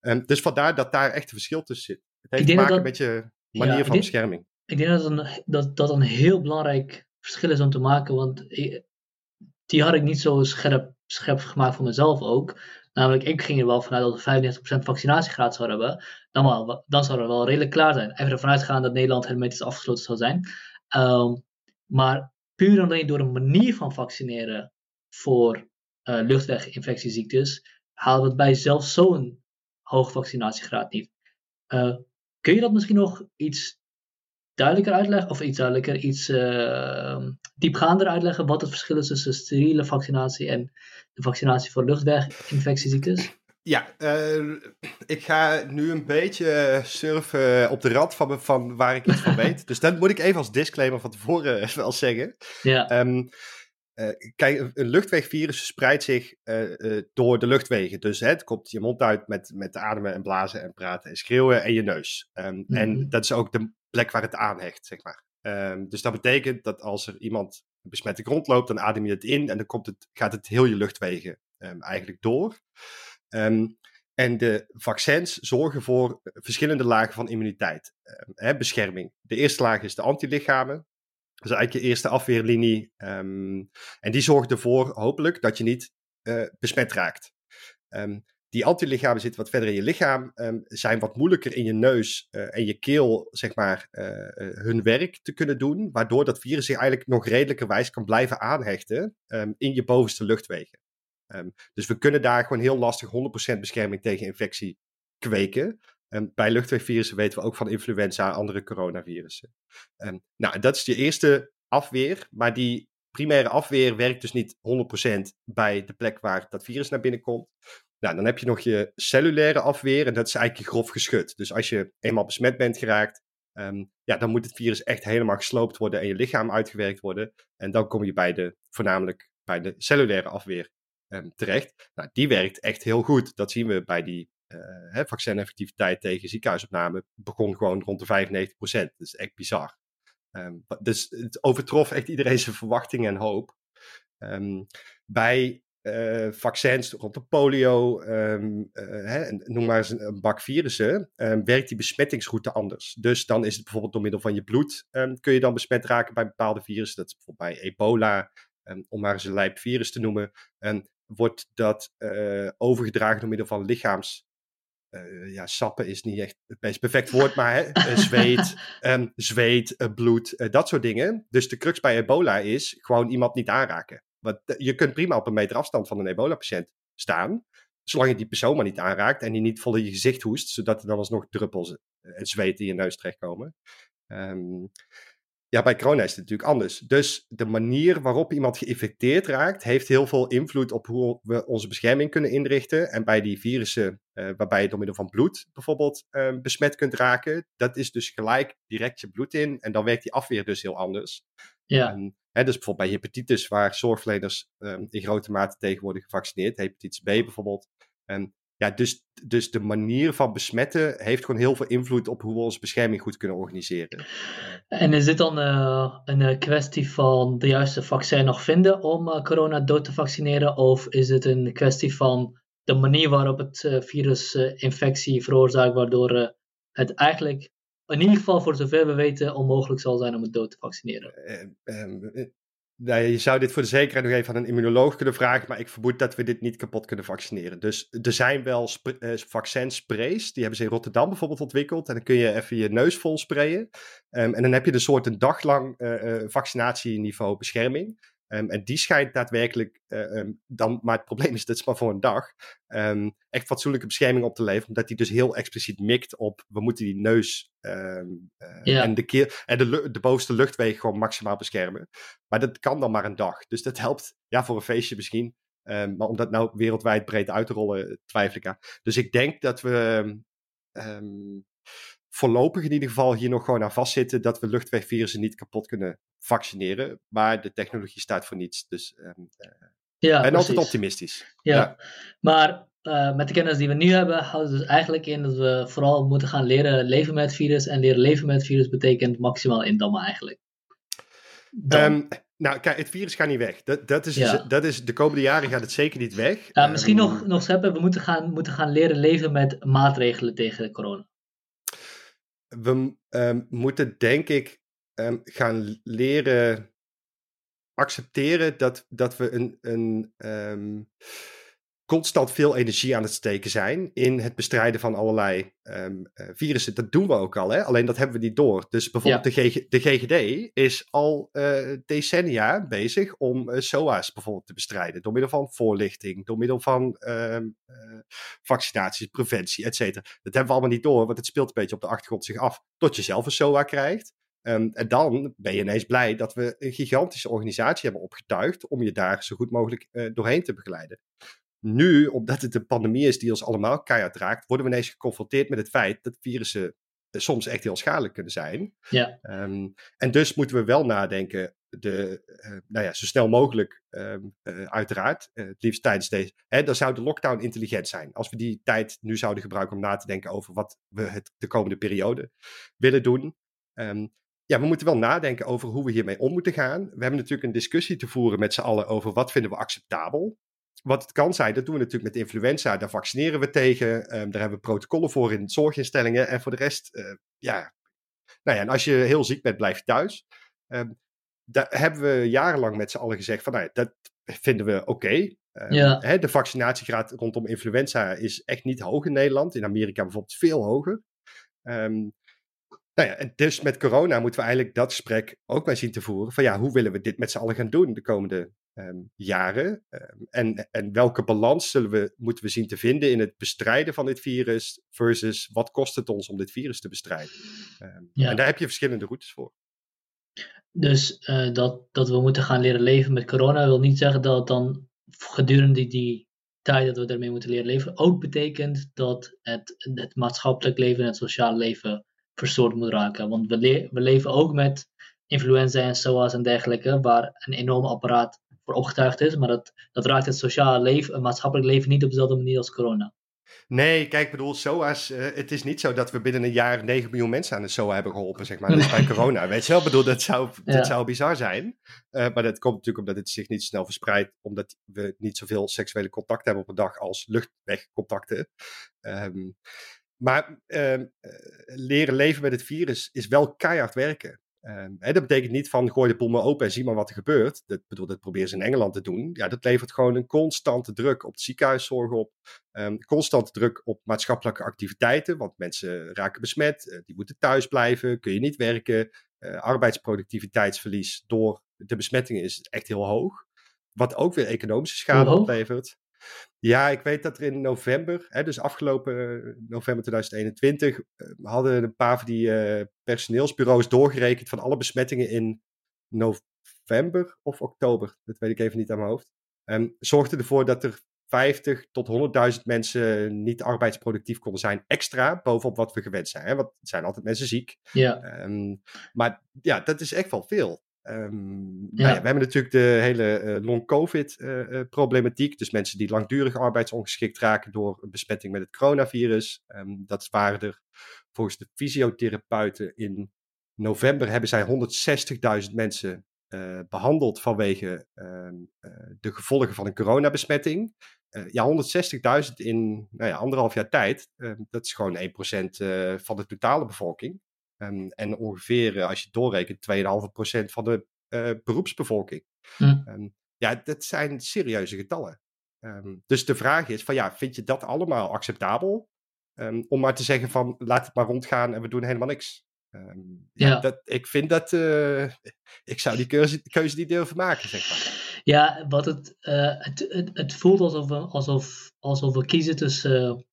Um, dus vandaar dat daar echt een verschil tussen zit. Het heeft te maken dat, met je manier van bescherming. Ik denk dat een, dat, dat een heel belangrijk verschil is om te maken, want die had ik niet zo scherp scherp gemaakt voor mezelf ook. Namelijk, ik ging er wel vanuit dat we 95% vaccinatiegraad zouden hebben. Dan, wel, dan zouden we wel redelijk klaar zijn. Even ervan uitgaan dat Nederland hermetisch afgesloten zou zijn. Um, maar puur je door een manier van vaccineren voor uh, luchtweginfectieziektes, halen we het bij zelfs zo'n hoge vaccinatiegraad niet. Uh, kun je dat misschien nog iets duidelijker uitleggen, of iets duidelijker, iets uh, diepgaander uitleggen wat het verschil is tussen steriele vaccinatie en de vaccinatie voor luchtweginfectieziektes? Ja, uh, ik ga nu een beetje surfen op de rand van, van waar ik iets van weet. Dus dat moet ik even als disclaimer van tevoren wel zeggen. Ja. Um, uh, kijk, een luchtwegvirus spreidt zich uh, door de luchtwegen. Dus hè, het komt je mond uit met, met ademen en blazen en praten en schreeuwen en je neus. Um, mm -hmm. En mhm. dat is ook de plek waar het aanhecht, zeg maar. Um, dus dat betekent dat als er iemand besmette grond loopt, dan adem je het in en dan komt het, gaat het heel je luchtwegen um, eigenlijk door. Um, en de vaccins zorgen voor verschillende lagen van immuniteit, hè, bescherming. De eerste laag is de antilichamen. Dat is eigenlijk je eerste afweerlinie. en die zorgt ervoor, hopelijk, dat je niet uh, besmet raakt. Die antilichamen zitten wat verder in je lichaam, um, zijn wat moeilijker in je neus uh, en je keel, zeg maar, uh, uh, hun werk te kunnen doen, waardoor dat virus zich eigenlijk nog redelijkerwijs kan blijven aanhechten um, in je bovenste luchtwegen. Um, dus we kunnen daar gewoon heel lastig 100% bescherming tegen infectie kweken. bij luchtwegvirussen weten we ook van influenza en andere coronavirussen. nou, dat is je eerste afweer, maar die primaire afweer werkt dus niet 100% bij de plek waar dat virus naar binnen komt. Nou, dan heb je nog je cellulaire afweer en dat is eigenlijk grof geschud. Dus als je eenmaal besmet bent geraakt, um, ja, dan moet het virus echt helemaal gesloopt worden en je lichaam uitgewerkt worden. En dan kom je bij de, voornamelijk bij de cellulaire afweer um, terecht. Nou, die werkt echt heel goed. Dat zien we bij die uh, vaccineffectiviteit tegen ziekenhuisopname. Begon gewoon rond de 95%. Dat is echt bizar. Um, dus het overtrof echt iedereen zijn verwachtingen en hoop. Um, bij uh, vaccins rond de polio, um, uh, hè, noem maar eens een, bak virussen, um, werkt die besmettingsroute anders. Dus dan is het bijvoorbeeld door middel van je bloed, um, kun je dan besmet raken bij bepaalde virussen. Dat is bijvoorbeeld bij ebola, om maar eens een lijp virus te noemen. En wordt dat uh, overgedragen door middel van lichaams... ja, sappen is niet echt het meest perfect woord, maar hè, zweet, zweet bloed, dat soort dingen. Dus de crux bij ebola is gewoon iemand niet aanraken. Want je kunt prima op een meter afstand van een ebola-patiënt staan. Zolang je die persoon maar niet aanraakt en die niet vol in je gezicht hoest, zodat er dan alsnog druppels en zweet in je neus terechtkomen. Um, ja, bij corona is het natuurlijk anders. Dus de manier waarop iemand geïnfecteerd raakt, heeft heel veel invloed op hoe we onze bescherming kunnen inrichten. En bij die virussen, uh, waarbij je door middel van bloed bijvoorbeeld uh, besmet kunt raken, dat is dus gelijk direct je bloed in. En dan werkt die afweer dus heel anders. Ja. Dus bijvoorbeeld bij hepatitis, waar zorgverleners um, in grote mate tegen worden gevaccineerd, hepatitis B bijvoorbeeld. En ja, dus, dus de manier van besmetten heeft gewoon heel veel invloed op hoe we onze bescherming goed kunnen organiseren. En is dit dan uh, een eh, kwestie van de juiste vaccin nog vinden om corona dood te vaccineren? Of is het een kwestie van de manier waarop het virus infectie veroorzaakt, waardoor het eigenlijk in ieder geval voor zover we weten onmogelijk zal zijn om het dood te vaccineren. Uh, nou, je zou dit voor de zekerheid nog even aan een immunoloog kunnen vragen, maar ik vermoed dat we dit niet kapot kunnen vaccineren. Dus er zijn wel uh, vaccinsprays, die hebben ze in Rotterdam bijvoorbeeld ontwikkeld. En dan kun je even je neus vol sprayen. Um, en dan heb je een soort een dag lang uh, vaccinatieniveau bescherming. Um, en die schijnt daadwerkelijk uh, um, dan, maar het probleem is, dat is maar voor een dag, um, echt fatsoenlijke bescherming op te leveren, omdat die dus heel expliciet mikt op, we moeten die neus uh, ja. en, de, keel, en de, de bovenste luchtwegen gewoon maximaal beschermen. Maar dat kan dan maar een dag. Dus dat helpt, ja, voor een feestje misschien. maar om dat nou wereldwijd breed uit te rollen, twijfel ik aan. Dus ik denk dat we voorlopig in ieder geval hier nog gewoon aan vastzitten dat we luchtwegvirussen niet kapot kunnen vaccineren. Maar de technologie staat voor niets. Dus um, ja, ben altijd optimistisch. Ja, maar uh, met de kennis die we nu hebben, houdt het dus eigenlijk in dat we vooral moeten gaan leren leven met het virus. En leren leven met virus betekent maximaal indammen eigenlijk. Um, nou, kijk, het virus gaat niet weg. Dat, dat, is, dat is, de komende jaren gaat het zeker niet weg. Ja, misschien um, nog, nog scheppen, we moeten gaan, moeten gaan leren leven met maatregelen tegen corona. We um, moeten, denk ik, gaan leren accepteren dat, dat we een, een constant veel energie aan het steken zijn in het bestrijden van allerlei um, virussen. Dat doen we ook al, hè? alleen dat hebben we niet door. Dus bijvoorbeeld de, GG, de, GGD is al uh, decennia bezig om uh, SOA's bijvoorbeeld te bestrijden. Door middel van voorlichting, door middel van uh, vaccinaties, preventie, et cetera. Dat hebben we allemaal niet door, want het speelt een beetje op de achtergrond zich af. Tot je zelf een SOA krijgt. Um, en dan ben je ineens blij dat we een gigantische organisatie hebben opgetuigd om je daar zo goed mogelijk doorheen te begeleiden. Nu, omdat het een pandemie is die ons allemaal keihard raakt, worden we ineens geconfronteerd met het feit dat virussen eh, soms echt heel schadelijk kunnen zijn. Ja. Um, en dus moeten we wel nadenken, de, uh, nou ja, zo snel mogelijk, um, uh, uiteraard, uh, het liefst tijdens deze. Hè, dan zou de lockdown intelligent zijn. Als we die tijd nu zouden gebruiken om na te denken over wat we het, de komende periode willen doen. Um, ja, we moeten wel nadenken over hoe we hiermee om moeten gaan. We hebben natuurlijk een discussie te voeren met z'n allen over wat vinden we acceptabel wat het kan zijn, dat doen we natuurlijk met influenza. Daar vaccineren we tegen. Um, daar hebben we protocollen voor in zorginstellingen. En voor de rest, uh, ja. Nou ja, en als je heel ziek bent, blijf je thuis. Um, daar hebben we jarenlang met z'n allen gezegd van, nou ja, dat vinden we oké. Okay. Um, ja. de vaccinatiegraad rondom influenza is echt niet hoog in Nederland. In Amerika bijvoorbeeld veel hoger. Um, nou ja, dus met corona moeten we eigenlijk dat gesprek ook maar zien te voeren. Van ja, hoe willen we dit met z'n allen gaan doen de komende um, jaren? Um, en, en welke balans zullen we, moeten we zien te vinden in het bestrijden van dit virus versus wat kost het ons om dit virus te bestrijden? Um, ja. En daar heb je verschillende routes voor. Dus uh, dat, dat we moeten gaan leren leven met corona wil niet zeggen dat dan gedurende die tijd dat we ermee moeten leren leven ook betekent dat het, het maatschappelijk leven en het sociale leven verstoord moet raken. Want we, le we leven ook met influenza en SOA's en dergelijke, waar een enorm apparaat voor opgetuigd is, maar dat, dat raakt het sociale leven, het maatschappelijk leven niet op dezelfde manier als corona. Nee, kijk, bedoel, SOA's, uh, het is niet zo dat we binnen een jaar 9 miljoen mensen aan de SOA hebben geholpen, zeg maar. Bij corona, weet je wel? bedoel, dat zou, dat zou bizar zijn. Uh, maar dat komt natuurlijk omdat het zich niet snel verspreidt, omdat we niet zoveel seksuele contact hebben op een dag als luchtwegcontacten. Um, maar uh, leren leven met het virus is wel keihard werken. Uh, hè, dat betekent niet van gooi de boel open en zie maar wat er gebeurt. Dat, bedoel, dat proberen ze in Engeland te doen. Ja, dat levert gewoon een constante druk op de ziekenhuiszorg op. Um, constante druk op maatschappelijke activiteiten. Want mensen raken besmet, uh, die moeten thuis blijven, kun je niet werken. Uh, arbeidsproductiviteitsverlies door de besmettingen is echt heel hoog. Wat ook weer economische schade oplevert. Ja, ik weet dat er in november, hè, dus afgelopen eh, november 2021, uh, hadden een paar van die uh, personeelsbureaus doorgerekend van alle besmettingen in november of oktober. Dat weet ik even niet aan mijn hoofd. Um, zorgde ervoor dat er 50 tot 100.000 mensen niet arbeidsproductief konden zijn, extra bovenop wat we gewend zijn. Hè? Want er zijn altijd mensen ziek. Ja. Um, maar ja, dat is echt wel veel. Um, ja. Nou ja, we hebben natuurlijk de hele uh, long-covid-problematiek. Uh, dus mensen die langdurig arbeidsongeschikt raken door een besmetting met het coronavirus. Um, dat waren er volgens de fysiotherapeuten in november hebben zij 160.000 mensen uh, behandeld vanwege ehm, de gevolgen van een coronabesmetting. ja, 160.000 in nou ja, anderhalf jaar tijd. dat is gewoon 1% van de totale bevolking. Um, en ongeveer, als je doorrekent, 2,5% van de uh, beroepsbevolking. Hm. Um, ja, dat zijn serieuze getallen. Um, dus de vraag is van ja, vind je dat allemaal acceptabel? om maar te zeggen van laat het maar rondgaan en we doen helemaal niks. ja, ja. Dat, ik vind dat, uh, ik zou die keuze, keuze niet durven maken, zeg maar. Ja, wat het, uh, het, het, het, voelt alsof we, alsof, alsof we kiezen tussen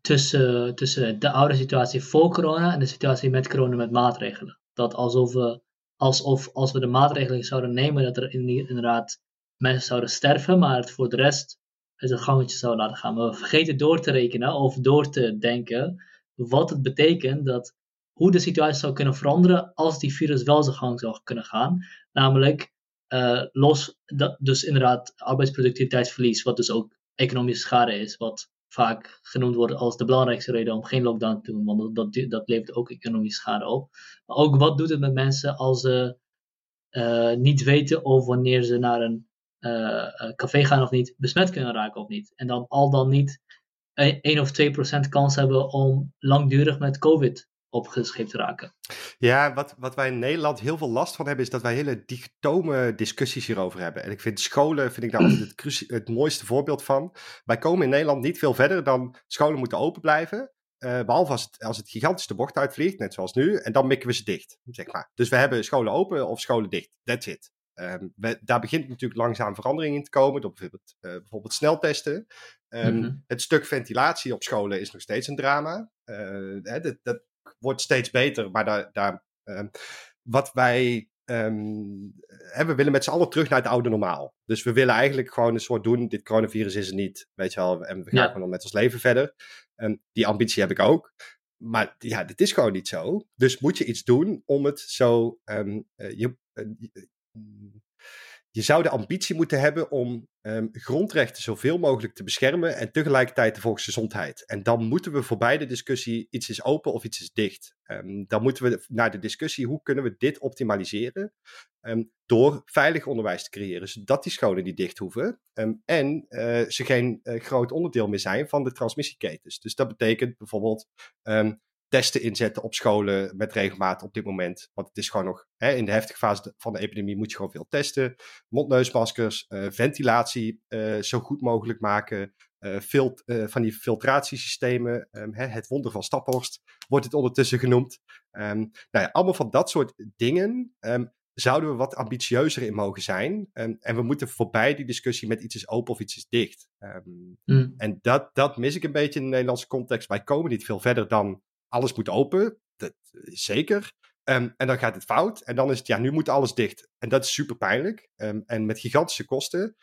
tussen, tussen de oude situatie voor corona en de situatie met corona met maatregelen. Dat alsof we, alsof als we de maatregelen zouden nemen, dat er inderdaad mensen zouden sterven, maar het voor de rest uit het gangetje zou laten gaan. Maar we vergeten door te rekenen of door te denken wat het betekent dat hoe de situatie zou kunnen veranderen als die virus wel zijn gang zou kunnen gaan. Namelijk uh, los, dat, dus inderdaad arbeidsproductiviteitsverlies, wat dus ook economische schade is, wat vaak genoemd wordt als de belangrijkste reden om geen lockdown te doen, want dat, dat levert ook economische schade op. Maar ook wat doet het met mensen als ze uh, niet weten of wanneer ze naar een uh, café gaan of niet, besmet kunnen raken of niet. En dan al dan niet 1 of 2 procent kans hebben om langdurig met COVID opgescheept raken. Ja, wat, wat wij in Nederland heel veel last van hebben, is dat wij hele digitome discussies hierover hebben. En ik vind scholen, vind ik daar het, het mooiste voorbeeld van. Wij komen in Nederland niet veel verder dan scholen moeten open blijven. Uh, behalve als het, als het gigantisch de bocht uitvliegt, net zoals nu. En dan mikken we ze dicht, zeg maar. Dus we hebben scholen open of scholen dicht. That's it. Um, we, daar begint natuurlijk langzaam verandering in te komen. Door bijvoorbeeld, uh, bijvoorbeeld sneltesten. Um, mm -hmm. Het stuk ventilatie op scholen is nog steeds een drama. Uh, hè, dat, dat, wordt steeds beter. Maar daar, daar uh, wat wij. Um, hè, we willen met z'n allen terug naar het oude normaal. Dus we willen eigenlijk gewoon een soort doen. Dit coronavirus is er niet. Weet je wel. En we gaan ja. gewoon met ons leven verder. Um, die ambitie heb ik ook. Maar ja, dit is gewoon niet zo. Dus moet je iets doen om het zo. Um, uh, je, uh, je zou de ambitie moeten hebben om um, grondrechten zoveel mogelijk te beschermen en tegelijkertijd de volksgezondheid. En dan moeten we voorbij de discussie iets is open of iets is dicht. Um, dan moeten we naar de discussie hoe kunnen we dit optimaliseren um, door veilig onderwijs te creëren, zodat die scholen niet dicht hoeven en uh, ze geen uh, groot onderdeel meer zijn van de transmissieketens. Dus dat betekent bijvoorbeeld testen inzetten op scholen met regelmaat op dit moment. Want het is gewoon nog hè, in de heftige fase van de epidemie moet je gewoon veel testen. Mondneusmaskers, uh, ventilatie uh, zo goed mogelijk maken. Uh, filt, van die filtratiesystemen. Um, hè, het wonder van Staphorst wordt het ondertussen genoemd. Um, nou ja, allemaal van dat soort dingen. Um, zouden we wat ambitieuzer in mogen zijn. en we moeten voorbij die discussie met iets is open of iets is dicht. Mm. En dat, dat mis ik een beetje in de Nederlandse context. Wij komen niet veel verder dan alles moet open. Dat is zeker. Um, en dan gaat het fout. En dan is het, ja, nu moet alles dicht. En dat is super pijnlijk. Um, en met gigantische kosten.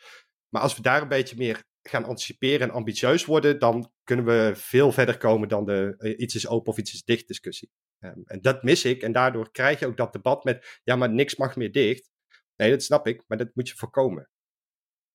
Maar als we daar een beetje meer gaan anticiperen en ambitieus worden, dan kunnen we veel verder komen dan de uh, iets is open of iets is dicht discussie. Um, en dat mis ik. En daardoor krijg je ook dat debat met, ja, maar niks mag meer dicht. Nee, dat snap ik, maar dat moet je voorkomen.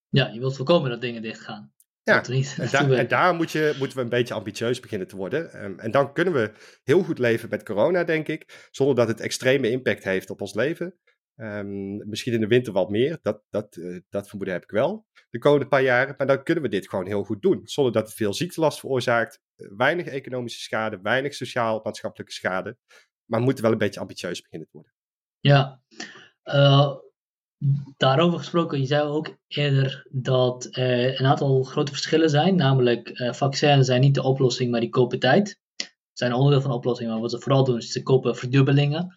Ja, je wilt voorkomen dat dingen dicht gaan. Ja, en, daar, en daar moet je, moeten we een beetje ambitieus beginnen te worden. Um, en dan kunnen we heel goed leven met corona, denk ik. Zonder dat het extreme impact heeft op ons leven. Um, misschien in de winter wat meer. Dat, dat, uh, dat vermoeden heb ik wel. De komende paar jaren. Maar dan kunnen we dit gewoon heel goed doen. Zonder dat het veel ziektelast veroorzaakt. Uh, weinig economische schade. Weinig sociaal-maatschappelijke schade. Maar we moeten wel een beetje ambitieus beginnen te worden. Ja. Uh, Daarover gesproken, je zei ook eerder dat er een aantal grote verschillen zijn. Namelijk, uh, vaccins zijn niet de oplossing, maar die kopen tijd. Ze zijn onderdeel van de oplossing, maar wat ze vooral doen is ze kopen verdubbelingen.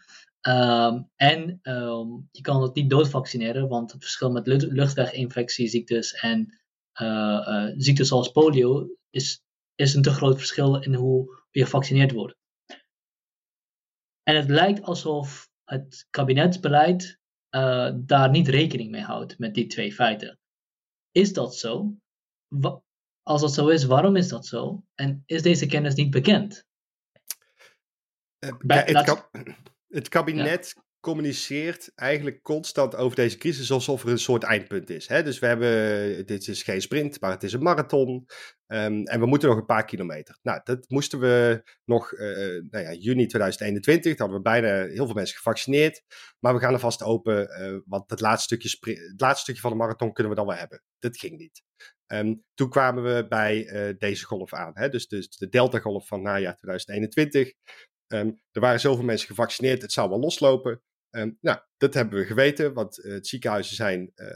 Um, en um, je kan het niet doodvaccineren, want het verschil met luchtweginfectieziektes en uh, ziektes zoals polio is, is een te groot verschil in hoe je gevaccineerd wordt. En het lijkt alsof het kabinetsbeleid uh, daar niet rekening mee houdt met die twee feiten. Is dat zo? Wa als dat zo is, waarom is dat zo? En is deze kennis niet bekend? Uh, Bij, het, kab het, kabinet ja communiceert eigenlijk constant over deze crisis alsof er een soort eindpunt is. Hè? Dus we hebben, dit is geen sprint, maar het is een marathon. Um, en we moeten nog een paar kilometer. Nou, dat moesten we nog, uh, nou ja, juni 2021, dan hadden we bijna heel veel mensen gevaccineerd. Maar we gaan er vast open, uh, want het laatste, stukje het laatste stukje van de marathon kunnen we dan wel hebben. Dat ging niet. Um, toen kwamen we bij deze golf aan. Hè? Dus, dus de Delta-golf van najaar 2021. Um, er waren zoveel mensen gevaccineerd, het zou wel loslopen. Um, nou, dat hebben we geweten, want uh, het ziekenhuizen zijn. Uh,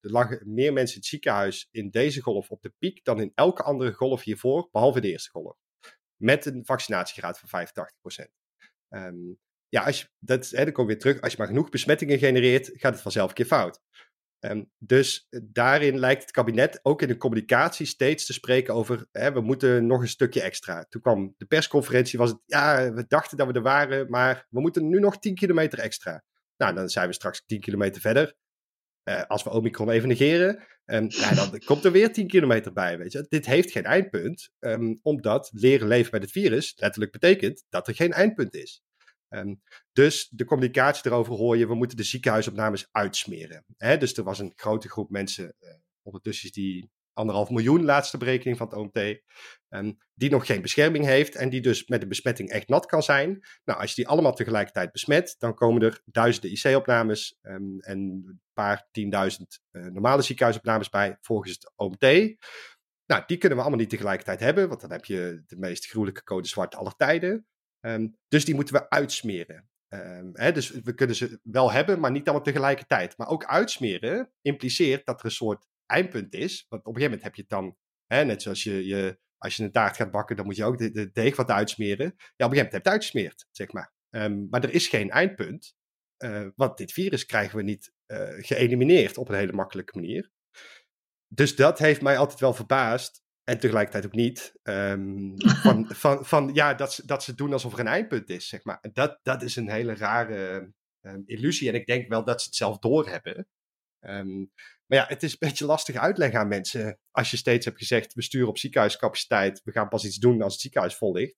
er lagen meer mensen in het ziekenhuis in deze golf op de piek dan in elke andere golf hiervoor, behalve de eerste golf. Met een vaccinatiegraad van 85%. Um, ja, als je, dat, hè, dan kom weer terug. Als je maar genoeg besmettingen genereert, gaat het vanzelf een keer fout. Um, dus eh, daarin lijkt het kabinet ook in de communicatie steeds te spreken over hè, we moeten nog een stukje extra. Toen kwam de persconferentie, was het ja, we dachten dat we er waren, maar we moeten nu nog 10 kilometer extra. Nou, dan zijn we straks 10 kilometer verder. uh, als we Omicron even negeren, um, ja, dan komt er weer 10 kilometer bij. Weet je. Dit heeft geen eindpunt, um, omdat leren leven met het virus letterlijk betekent dat er geen eindpunt is. Um, dus de communicatie erover hoor je, we moeten de ziekenhuisopnames uitsmeren. Hè? Dus er was een grote groep mensen, uh, ondertussen die anderhalf miljoen laatste berekening van het OMT, um, die nog geen bescherming heeft en die dus met de besmetting echt nat kan zijn. Nou, als je die allemaal tegelijkertijd besmet, dan komen er duizenden IC-opnames um, en een paar tienduizend uh, normale ziekenhuisopnames bij volgens het OMT. Nou, die kunnen we allemaal niet tegelijkertijd hebben, want dan heb je de meest gruwelijke code zwart aller tijden. Um, dus die moeten we uitsmeren. Um, hè, dus we kunnen ze wel hebben, maar niet allemaal tegelijkertijd. Maar ook uitsmeren impliceert dat er een soort eindpunt is. Want op een gegeven moment heb je het dan, hè, net zoals je, je, als je een taart gaat bakken, dan moet je ook de, de deeg wat uitsmeren. Ja, op een gegeven moment heb je het uitgesmeerd, zeg maar. Um, maar er is geen eindpunt, uh, want dit virus krijgen we niet uh, geëlimineerd op een hele makkelijke manier. Dus dat heeft mij altijd wel verbaasd. En tegelijkertijd ook niet. Um, van, van, van ja, dat ze, dat ze doen alsof er een eindpunt is, zeg maar. Dat, dat is een hele rare um, illusie. En ik denk wel dat ze het zelf doorhebben. Um, maar ja, het is een beetje lastig uitleggen aan mensen. Als je steeds hebt gezegd, we sturen op ziekenhuiscapaciteit. We gaan pas iets doen als het ziekenhuis vol ligt.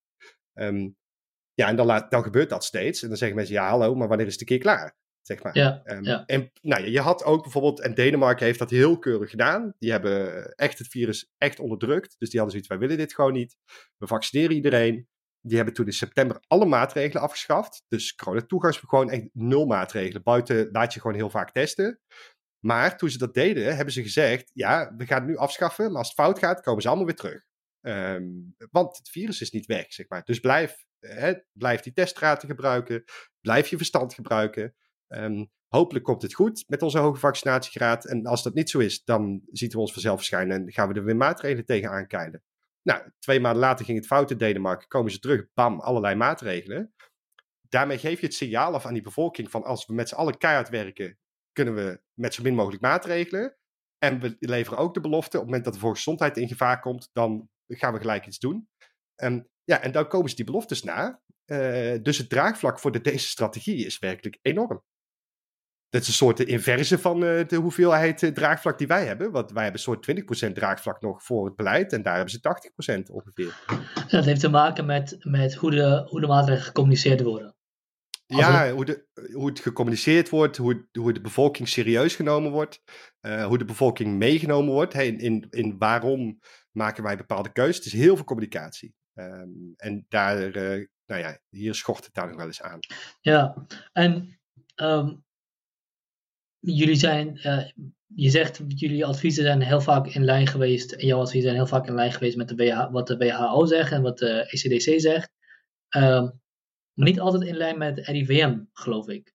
Ja, en dan, laat, dan gebeurt dat steeds. En dan zeggen mensen, ja hallo, maar wanneer is het een keer klaar? Zeg maar. Ja, um, ja. En nou, je had ook bijvoorbeeld, en Denemarken heeft dat heel keurig gedaan. Die hebben echt het virus echt onderdrukt. Dus die hadden zoiets, wij willen dit gewoon niet. We vaccineren iedereen. Die hebben toen in september alle maatregelen afgeschaft. Dus corona gewoon echt nul maatregelen. Buiten laat je gewoon heel vaak testen. Maar toen ze dat deden, hebben ze gezegd: ja, we gaan het nu afschaffen, maar als het fout gaat, komen ze allemaal weer terug. Um, want het virus is niet weg, zeg maar. Dus blijf, hè, blijf die teststraten gebruiken, blijf je verstand gebruiken. Um, hopelijk komt het goed met onze hoge vaccinatiegraad. En als dat niet zo is, dan zien we ons vanzelf verschijnen en gaan we er weer maatregelen tegen aankijden. Nou, twee maanden later ging het fout in Denemarken, komen ze terug, bam, allerlei maatregelen. Daarmee geef je het signaal af aan die bevolking van als we met z'n allen keihard werken, kunnen we met zo min mogelijk maatregelen. En we leveren ook de belofte, op het moment dat de volksgezondheid in gevaar komt, dan gaan we gelijk iets doen. En, ja, en dan komen ze die beloftes na. Uh, dus het draagvlak voor de, deze strategie is werkelijk enorm. Dat is een soort inverse van uh, de hoeveelheid uh, draagvlak die wij hebben. Want wij hebben een soort 20% draagvlak nog voor het beleid. En daar hebben ze 80% ongeveer. Dat heeft te maken met, met hoe, de, hoe de maatregelen gecommuniceerd worden. Ja, hoe, de, hoe het gecommuniceerd wordt, hoe, hoe de bevolking serieus genomen wordt, uh, hoe de bevolking meegenomen wordt. Hey, in, in, in waarom maken wij bepaalde keuzes? Het is heel veel communicatie. Um, en daar, uh, nou ja, hier schort het daar nog wel eens aan. Ja, en um, jullie zijn, uh, je zegt, jullie adviezen zijn heel vaak in lijn geweest, en jouw adviezen zijn heel vaak in lijn geweest met de WH, wat de WHO zegt en wat de ECDC zegt. Um, maar niet altijd in lijn met RIVM, geloof ik.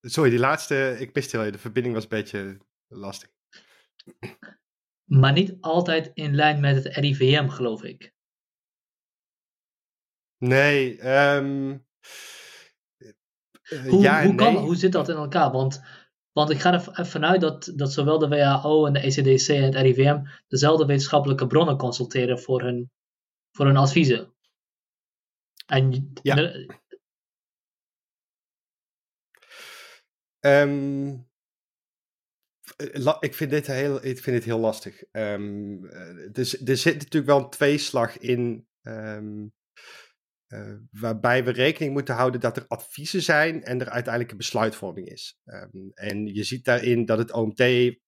Sorry, die laatste, ik wist heel, de verbinding was een beetje lastig. Maar niet altijd in lijn met het RIVM, geloof ik. Nee, um, hoe, ja hoe, kan, nee. hoe zit dat in elkaar? Want, want ik ga er vanuit dat, dat zowel de WHO en de ECDC en het RIVM dezelfde wetenschappelijke bronnen consulteren voor hun, voor hun adviezen. En, ja. Um, ik, vind dit heel, ik vind dit heel lastig. Um, dus, er zit natuurlijk wel een tweeslag in. Um, uh, waarbij we rekening moeten houden dat er adviezen zijn en er uiteindelijk een besluitvorming is. Um, en je ziet daarin dat het OMT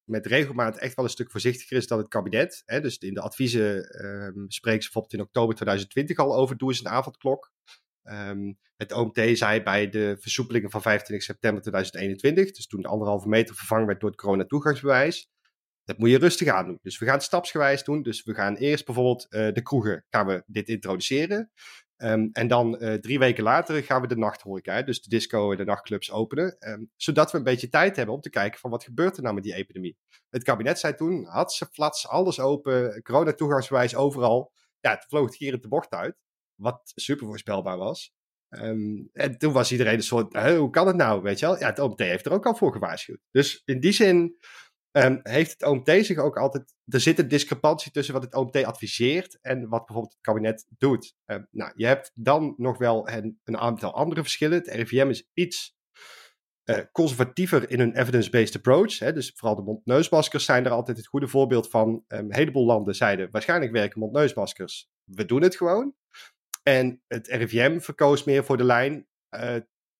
met regelmaat echt wel een stuk voorzichtiger is dan het kabinet. Hè? Dus in de adviezen um, ze bijvoorbeeld in oktober 2020 al over doe eens een avondklok. Um, het OMT zei bij de versoepelingen van 25 september 2021, dus toen de anderhalve meter vervangen werd door het corona-toegangsbewijs, dat moet je rustig aan doen. Dus we gaan stapsgewijs doen. Dus we gaan eerst bijvoorbeeld uh, de kroegen gaan we dit introduceren. Um, en dan uh, drie weken later gaan we de nachthoreca, dus de disco en de nachtclubs openen. Um, zodat we een beetje tijd hebben om te kijken van wat gebeurt er nou met die epidemie. Het kabinet zei toen, had ze flats, alles open, corona-toegangsbewijs overal. Ja, het vloog hier in de bocht uit. Wat super voorspelbaar was. Um, en toen was iedereen een soort, hoe kan het nou, weet je wel? Ja, het OMT heeft er ook al voor gewaarschuwd. Dus in die zin um, heeft het OMT zich ook altijd... Er zit een discrepantie tussen wat het OMT adviseert en wat bijvoorbeeld het kabinet doet. Um, nou, je hebt dan nog wel een, aantal andere verschillen. Het RIVM is iets conservatiever in hun evidence-based approach. Hè, dus vooral de mondneusmaskers zijn er altijd het goede voorbeeld van. een heleboel landen zeiden waarschijnlijk werken mondneusmaskers. We doen het gewoon. En het RIVM verkoos meer voor de lijn.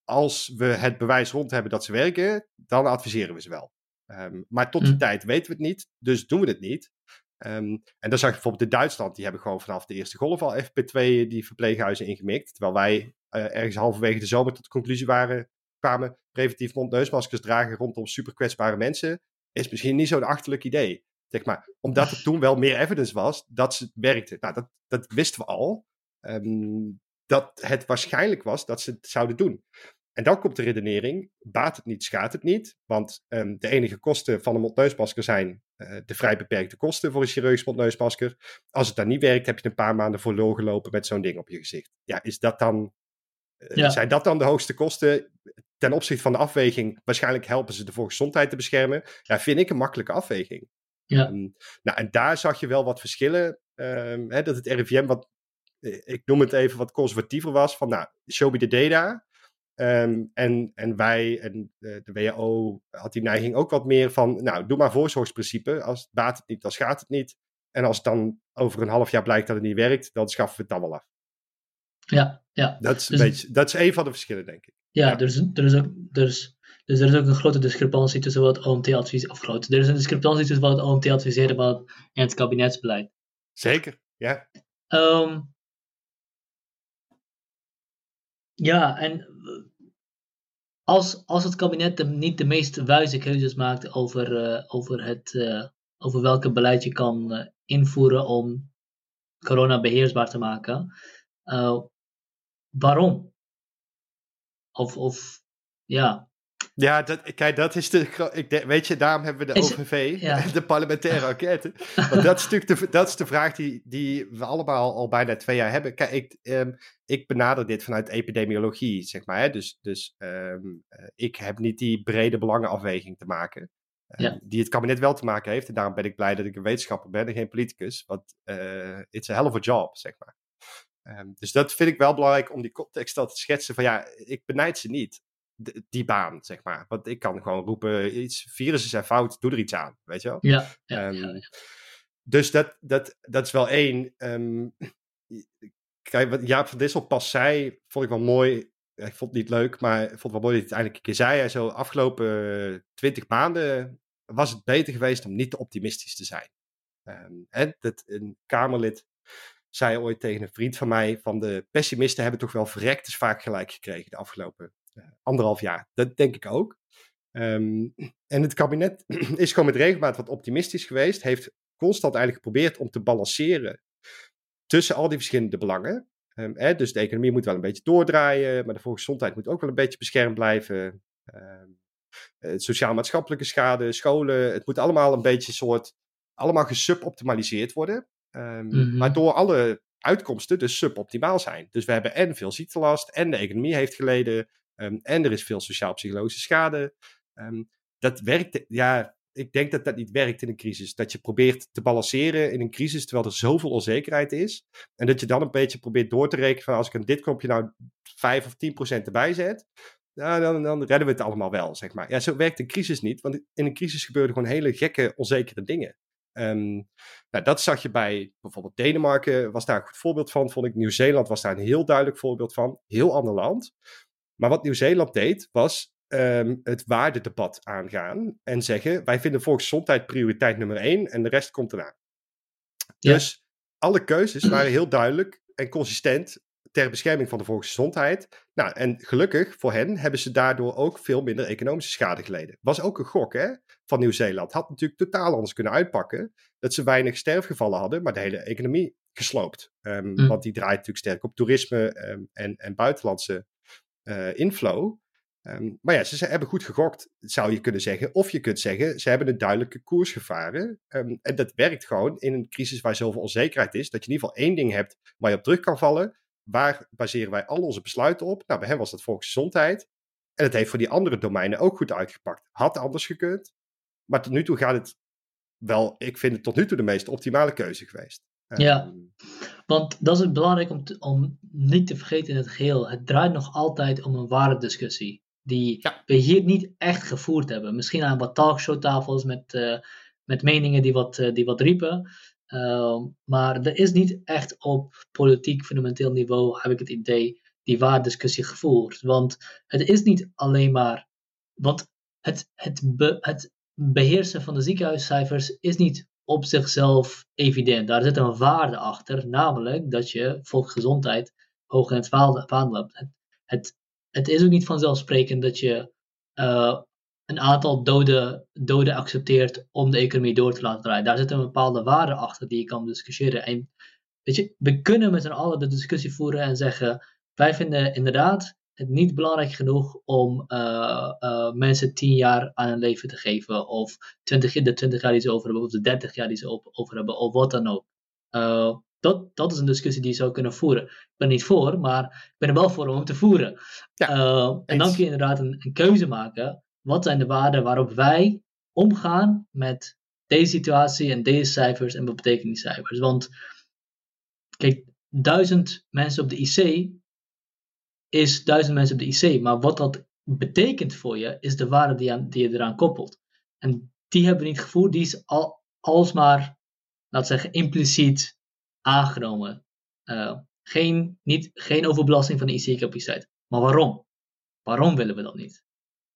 als we het bewijs rond hebben dat ze werken, dan adviseren we ze wel. Ehm, maar tot die hm. tijd weten we het niet, dus doen we het niet. Ehm, en dan zag je bijvoorbeeld in Duitsland, die hebben gewoon vanaf de eerste golf al FP2 die verpleeghuizen ingemikt. Terwijl wij uh, ergens halverwege de zomer tot de conclusie waren, kwamen, preventief mondneusmaskers dragen rondom super kwetsbare mensen, is misschien niet zo'n achterlijk idee. Zeg maar, omdat er toen wel meer evidence was dat ze werkte. Nou, dat, dat wisten we al. Ehm, dat het waarschijnlijk was dat ze het zouden doen. En dan komt de redenering, baat het niet, schaadt het niet. Want um, de enige kosten van een mondneusmasker zijn uh, de vrij beperkte kosten voor een chirurgisch mondneusmasker. Als het dan niet werkt, heb je een paar maanden voor gelopen met zo'n ding op je gezicht. Ja, is dat dan, uh, zijn dat dan de hoogste kosten ten opzichte van de afweging? Waarschijnlijk helpen ze de volksgezondheid te beschermen. Ja, vind ik een makkelijke afweging. Ja. Um, nou, en daar zag je wel wat verschillen. Um, hè, dat het RIVM wat, eh, ik noem het even, wat conservatiever was. Van nou, show me the data. Um, en, en wij en de, de, WHO had die neiging ook wat meer van, nou, doe maar voorzorgsprincipe. Als het baat het niet, dan schaadt het niet. En als het dan over een half jaar blijkt dat het niet werkt, dan schaffen we het dan wel af. Ja, ja. Dat is, een dus, beetje, dat is een van de verschillen, denk ik. Ja, ja. Er, is, er is ook, er is, dus er is ook een grote discrepantie tussen wat OMT adviseert, of groot, er is een discrepantie tussen wat OMT adviseert en het kabinetsbeleid. Zeker, ja. Um, ja, en als, als het kabinet niet de meest wijze keuzes maakt over, uh, over, het, uh, over welke beleid je kan invoeren om corona beheersbaar te maken, waarom? Of, of ja, ja, dat, kijk, dat is de. Ik weet je, daarom hebben we de OVV, de parlementaire enquête. Want dat is natuurlijk de, dat is de vraag die, die we allemaal al bijna twee jaar hebben. Kijk, ik, um, ik benader dit vanuit epidemiologie, zeg maar. Hè? Dus, dus um, ik heb niet die brede belangenafweging te maken. Um, Die het kabinet wel te maken heeft. En daarom ben ik blij dat ik een wetenschapper ben en geen politicus. Want uh, it's a hell of a job, zeg maar. dus dat vind ik wel belangrijk om die context al te schetsen. Van ja, ik benijd ze niet die baan, zeg maar. Want ik kan gewoon roepen, iets, virussen zijn fout, doe er iets aan, weet je wel? Ja, ja, um, ja, Dus dat, dat, dat is wel één. Um, kijk, wat Jaap van Dissel pas zei, vond ik wel mooi. Ik vond het niet leuk, maar ik vond het wel mooi dat hij het eindelijk een keer zei. Hij zo, afgelopen twintig maanden was het beter geweest om niet te optimistisch te zijn. Um, en dat een Kamerlid zei ooit tegen een vriend van mij: van de pessimisten hebben toch wel verrekt vaak gelijk gekregen de afgelopen anderhalf jaar. Dat denk ik ook. Ehm, en het kabinet is gewoon met regelmaat wat optimistisch geweest. Heeft constant eigenlijk geprobeerd om te balanceren tussen al die verschillende belangen. Um, dus de economie moet wel een beetje doordraaien, maar de volksgezondheid moet ook wel een beetje beschermd blijven. Um, Sociaal-maatschappelijke schade, scholen, het moet allemaal een beetje soort, allemaal gesuboptimaliseerd worden. Um, Waardoor alle uitkomsten dus suboptimaal zijn. Dus we hebben en veel ziektelast, en de economie heeft geleden, Ehm, en er is veel sociaal-psychologische schade. Um, dat werkt, ja, ik denk dat dat niet werkt in een crisis. Dat je probeert te balanceren in een crisis terwijl er zoveel onzekerheid is. En dat je dan een beetje probeert door te rekenen van als ik aan dit knopje nou 5 of 10 procent erbij zet. Dan, dan redden we het allemaal wel, zeg maar. Ja, zo werkt een crisis niet. Want in een crisis gebeuren gewoon hele gekke, onzekere dingen. Um, nou, dat zag je bij bijvoorbeeld Denemarken, was daar een goed voorbeeld van, vond ik. Nieuw-Zeeland was daar een heel duidelijk voorbeeld van. Heel ander land. Maar wat Nieuw-Zeeland deed, was um, het waardedebat aangaan en zeggen: wij vinden volksgezondheid prioriteit nummer één en de rest komt erna. Dus alle keuzes waren heel duidelijk en consistent ter bescherming van de volksgezondheid. Nou, en gelukkig voor hen hebben ze daardoor ook veel minder economische schade geleden. Was ook een gok hè, van Nieuw-Zeeland. Had natuurlijk totaal anders kunnen uitpakken. Dat ze weinig sterfgevallen hadden, maar de hele economie gesloopt. Um, Want die draait natuurlijk sterk op toerisme um, en, en buitenlandse uh, inflow. Um, maar ja, ze, hebben goed gegokt, zou je kunnen zeggen. Of je kunt zeggen, ze hebben een duidelijke koers gevaren. Um, en dat werkt gewoon in een crisis waar zoveel onzekerheid is. Dat je in ieder geval één ding hebt waar je op terug kan vallen. Waar baseren wij al onze besluiten op? Nou, bij hen was dat volksgezondheid. En het heeft voor die andere domeinen ook goed uitgepakt. Had anders gekund. Maar tot nu toe gaat het wel, ik vind het tot nu toe de meest optimale keuze geweest. Ja, ehm, want dat is belangrijk om, om niet te vergeten in het geheel. Het draait nog altijd om een waardediscussie. die we hier niet echt gevoerd hebben. Misschien aan wat talkshowtafels met, uh, met meningen die wat, die wat riepen. Ehm, maar er is niet echt op politiek fundamenteel niveau, heb ik het idee, die waardiscussie gevoerd. Want het is niet alleen maar. Want het, het, het beheersen van de ziekenhuiscijfers is niet op zichzelf evident. Daar zit een waarde achter, namelijk dat je volksgezondheid hoog in het vaandel hebt. Het, het, is ook niet vanzelfsprekend dat je uh, een aantal doden, doden accepteert om de economie door te laten draaien. Daar zit een bepaalde waarde achter die je kan discussiëren. En weet je, we kunnen met z'n allen de discussie voeren en zeggen: wij vinden inderdaad niet belangrijk genoeg om uh, uh, mensen tien jaar aan hun leven te geven, of 20, de 20 jaar die ze over hebben, of de 30 jaar die ze op, over hebben, of wat dan ook. Uh, dat, dat is een discussie die je zou kunnen voeren. Ik ben niet voor, maar ik ben er wel voor om te voeren. Ja, en dan kun je inderdaad een, een keuze maken wat zijn de waarden waarop wij omgaan met deze situatie en deze cijfers en wat betekenen die cijfers? Want kijk, duizend mensen op de IC is duizend mensen op de IC, maar wat dat betekent voor je is de waarde die, aan, die je eraan koppelt. En die hebben we niet gevoerd, die is al, alsmaar, laat zeggen, impliciet aangenomen. Uh, geen, niet, geen overbelasting van de IC-capaciteit. Maar waarom? Waarom willen we dat niet?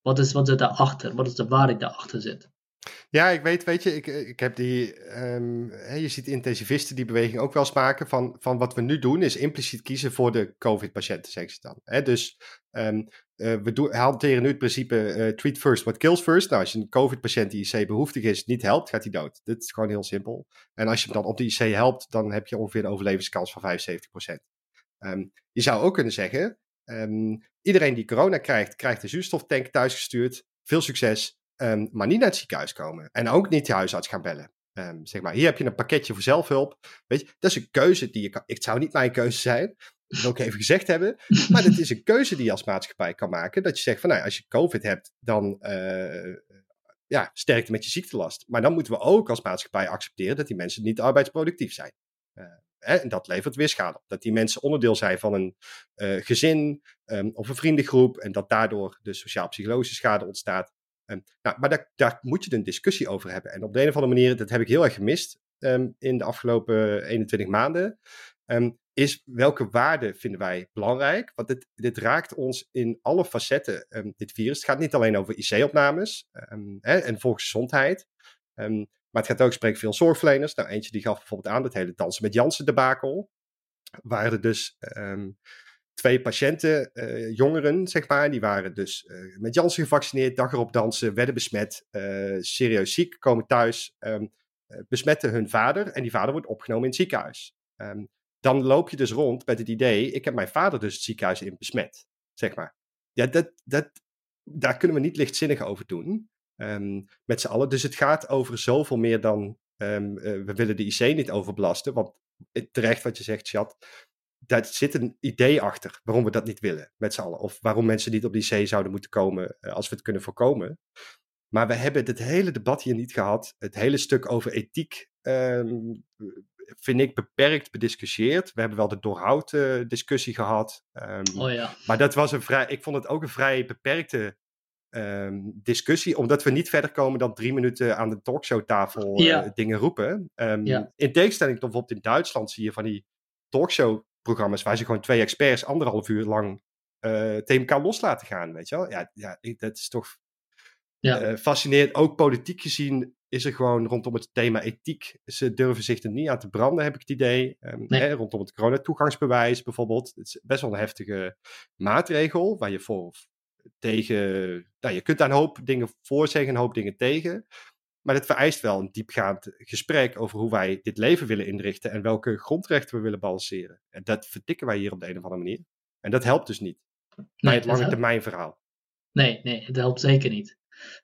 Wat is, wat zit daarachter? Wat is de waarde die daarachter zit? Ja, ik weet, weet je, ik, ik heb die, um, je ziet intensivisten die beweging ook wel eens van, van wat we nu doen is impliciet kiezen voor de COVID-patiënten, zeggen ze dan. Dus um, uh, we doen, hanteren nu het principe uh, treat first what kills first. Nou, als je een COVID-patiënt die IC behoeftig is niet helpt, gaat hij dood. Dit is gewoon heel simpel. En als je hem dan op de IC helpt, dan heb je ongeveer een overlevingskans van 75%. Um, ehm, je zou ook kunnen zeggen, iedereen die corona krijgt, krijgt een zuurstoftank thuisgestuurd. Veel succes. Um, maar niet naar het ziekenhuis komen. En ook niet de huisarts gaan bellen. Um, zeg maar, hier heb je een pakketje voor zelfhulp. Weet je, dat is een keuze die je kan. Het zou niet mijn keuze zijn. Dat wil ik even gezegd hebben. Maar het is een keuze die je als maatschappij kan maken. Dat je zegt van nou, als je COVID hebt, dan uh, ja, sterkte met je ziektelast. Maar dan moeten we ook als maatschappij accepteren dat die mensen niet arbeidsproductief zijn. Uh, en dat levert weer schade op. Dat die mensen onderdeel zijn van een uh, gezin um, of een vriendengroep en dat daardoor de sociaal-psychologische schade ontstaat. Um, nou, maar daar, daar, moet je een discussie over hebben. En op de een of andere manier, dat heb ik heel erg gemist um, in de afgelopen 21 maanden, is welke waarden vinden wij belangrijk? Want dit, dit raakt ons in alle facetten, dit virus. Het gaat niet alleen over IC-opnames en volksgezondheid. Maar het gaat ook spreken veel zorgverleners. Nou, eentje die gaf bijvoorbeeld aan, het hele dansen met Jansen debakel. Waren er dus twee patiënten, uh, jongeren, zeg maar, die waren dus uh, met Jansen gevaccineerd, dag erop dansen, werden besmet, uh, serieus ziek, komen thuis, um, besmetten hun vader en die vader wordt opgenomen in het ziekenhuis. Um, dan loop je dus rond met het idee, ik heb mijn vader dus het ziekenhuis in besmet, zeg maar. Ja, dat, dat, daar kunnen we niet lichtzinnig over doen. Um, met z'n allen. Dus het gaat over zoveel meer dan we willen de IC niet overbelasten. Want terecht wat je zegt, Chat, daar zit een idee achter waarom we dat niet willen met z'n allen. Of waarom mensen niet op die IC zouden moeten komen uh, als we het kunnen voorkomen. Maar we hebben het hele debat hier niet gehad. Het hele stuk over ethiek um, vind ik beperkt bediscussieerd. We hebben wel de doorhoud uh, discussie gehad. oh ja. Maar dat was een vrij, ik vond het ook een vrij beperkte um, discussie, omdat we niet verder komen dan drie minuten aan de talkshowtafel uh, ja. dingen roepen. Ja. In tegenstelling tot bijvoorbeeld in Duitsland zie je van die talkshow-programma's waar ze gewoon twee experts anderhalf uur lang uh, tegen elkaar los laten gaan, weet je wel? Ja, ja dat is toch ja. Uh, fascinerend. Ook politiek gezien is er gewoon rondom het thema ethiek. Ze durven zich er niet aan te branden, heb ik het idee. Um, nee. hè, rondom het coronatoegangsbewijs bijvoorbeeld. Het is best wel een heftige maatregel waar je voor tegen. Nou, je kunt daar een hoop dingen voor zeggen, een hoop dingen tegen. Maar het vereist wel een diepgaand gesprek over hoe wij dit leven willen inrichten en welke grondrechten we willen balanceren. En dat vertikken wij hier op de een of andere manier. En dat helpt dus niet nee, bij het lange termijn verhaal. Nee, nee, het helpt zeker niet.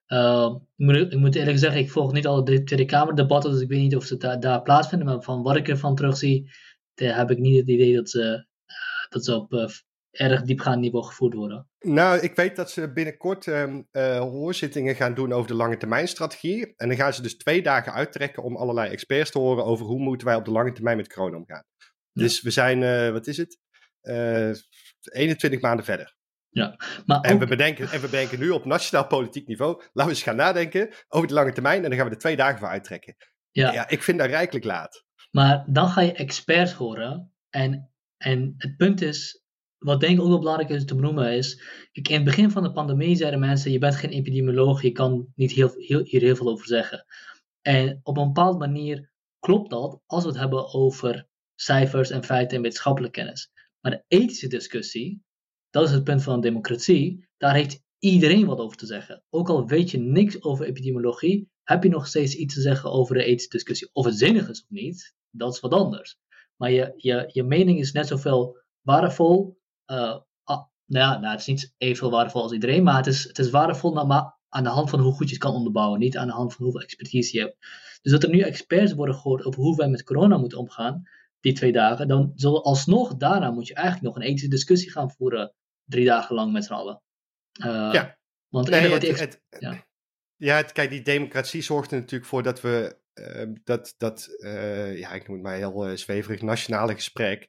Uh, ik, moet, ik, moet, eerlijk zeggen, ik volg niet alle de Tweede Kamerdebatten, dus ik weet niet of ze da daar plaatsvinden. Maar van wat ik ervan terugzie, heb ik niet het idee dat ze, uh, dat ze op uh, erg diepgaand niveau gevoerd worden. Nou, ik weet dat ze binnenkort uh, uh, hoorzittingen gaan doen over de lange termijn strategie. En dan gaan ze dus twee dagen uittrekken om allerlei experts te horen over hoe moeten wij op de lange termijn met corona omgaan. Ja. Dus we zijn, uh, wat is het? 21 maanden verder. Ja, maar en, we bedenken, en we bedenken nu op nationaal politiek niveau, laten we eens gaan nadenken over de lange termijn en dan gaan we er twee dagen voor uittrekken. Ja. ja, ik vind dat rijkelijk laat. Maar dan ga je experts horen en, en het punt is, wat denk ik ook wel belangrijk is te benoemen is, in het begin van de pandemie zeiden mensen, je bent geen epidemioloog, je kan niet heel, heel, hier heel veel over zeggen. En op een bepaalde manier klopt dat als we het hebben over cijfers en feiten en wetenschappelijke kennis. Maar de ethische discussie, dat is het punt van een democratie, daar heeft iedereen wat over te zeggen. Ook al weet je niks over epidemiologie, heb je nog steeds iets te zeggen over de ethische discussie. Of het zinnig is of niet, dat is wat anders. Maar je, je, je mening is net zoveel waardevol. Uh, ah, nou ja, nou, het is niet evenveel waardevol als iedereen, maar het is, het is waardevol naar, aan de hand van hoe goed je het kan onderbouwen, niet aan de hand van hoeveel expertise je hebt. Dus dat er nu experts worden gehoord over hoe wij met corona moeten omgaan, die twee dagen, dan zal alsnog daarna moet je eigenlijk nog een ethische discussie gaan voeren, drie dagen lang met z'n allen. Uh, ja. Want nee, het, het, ja. ja, het, kijk, die democratie zorgt er natuurlijk voor dat we dat, dat uh, ja, ik noem het maar heel uh, zweverig, nationale gesprek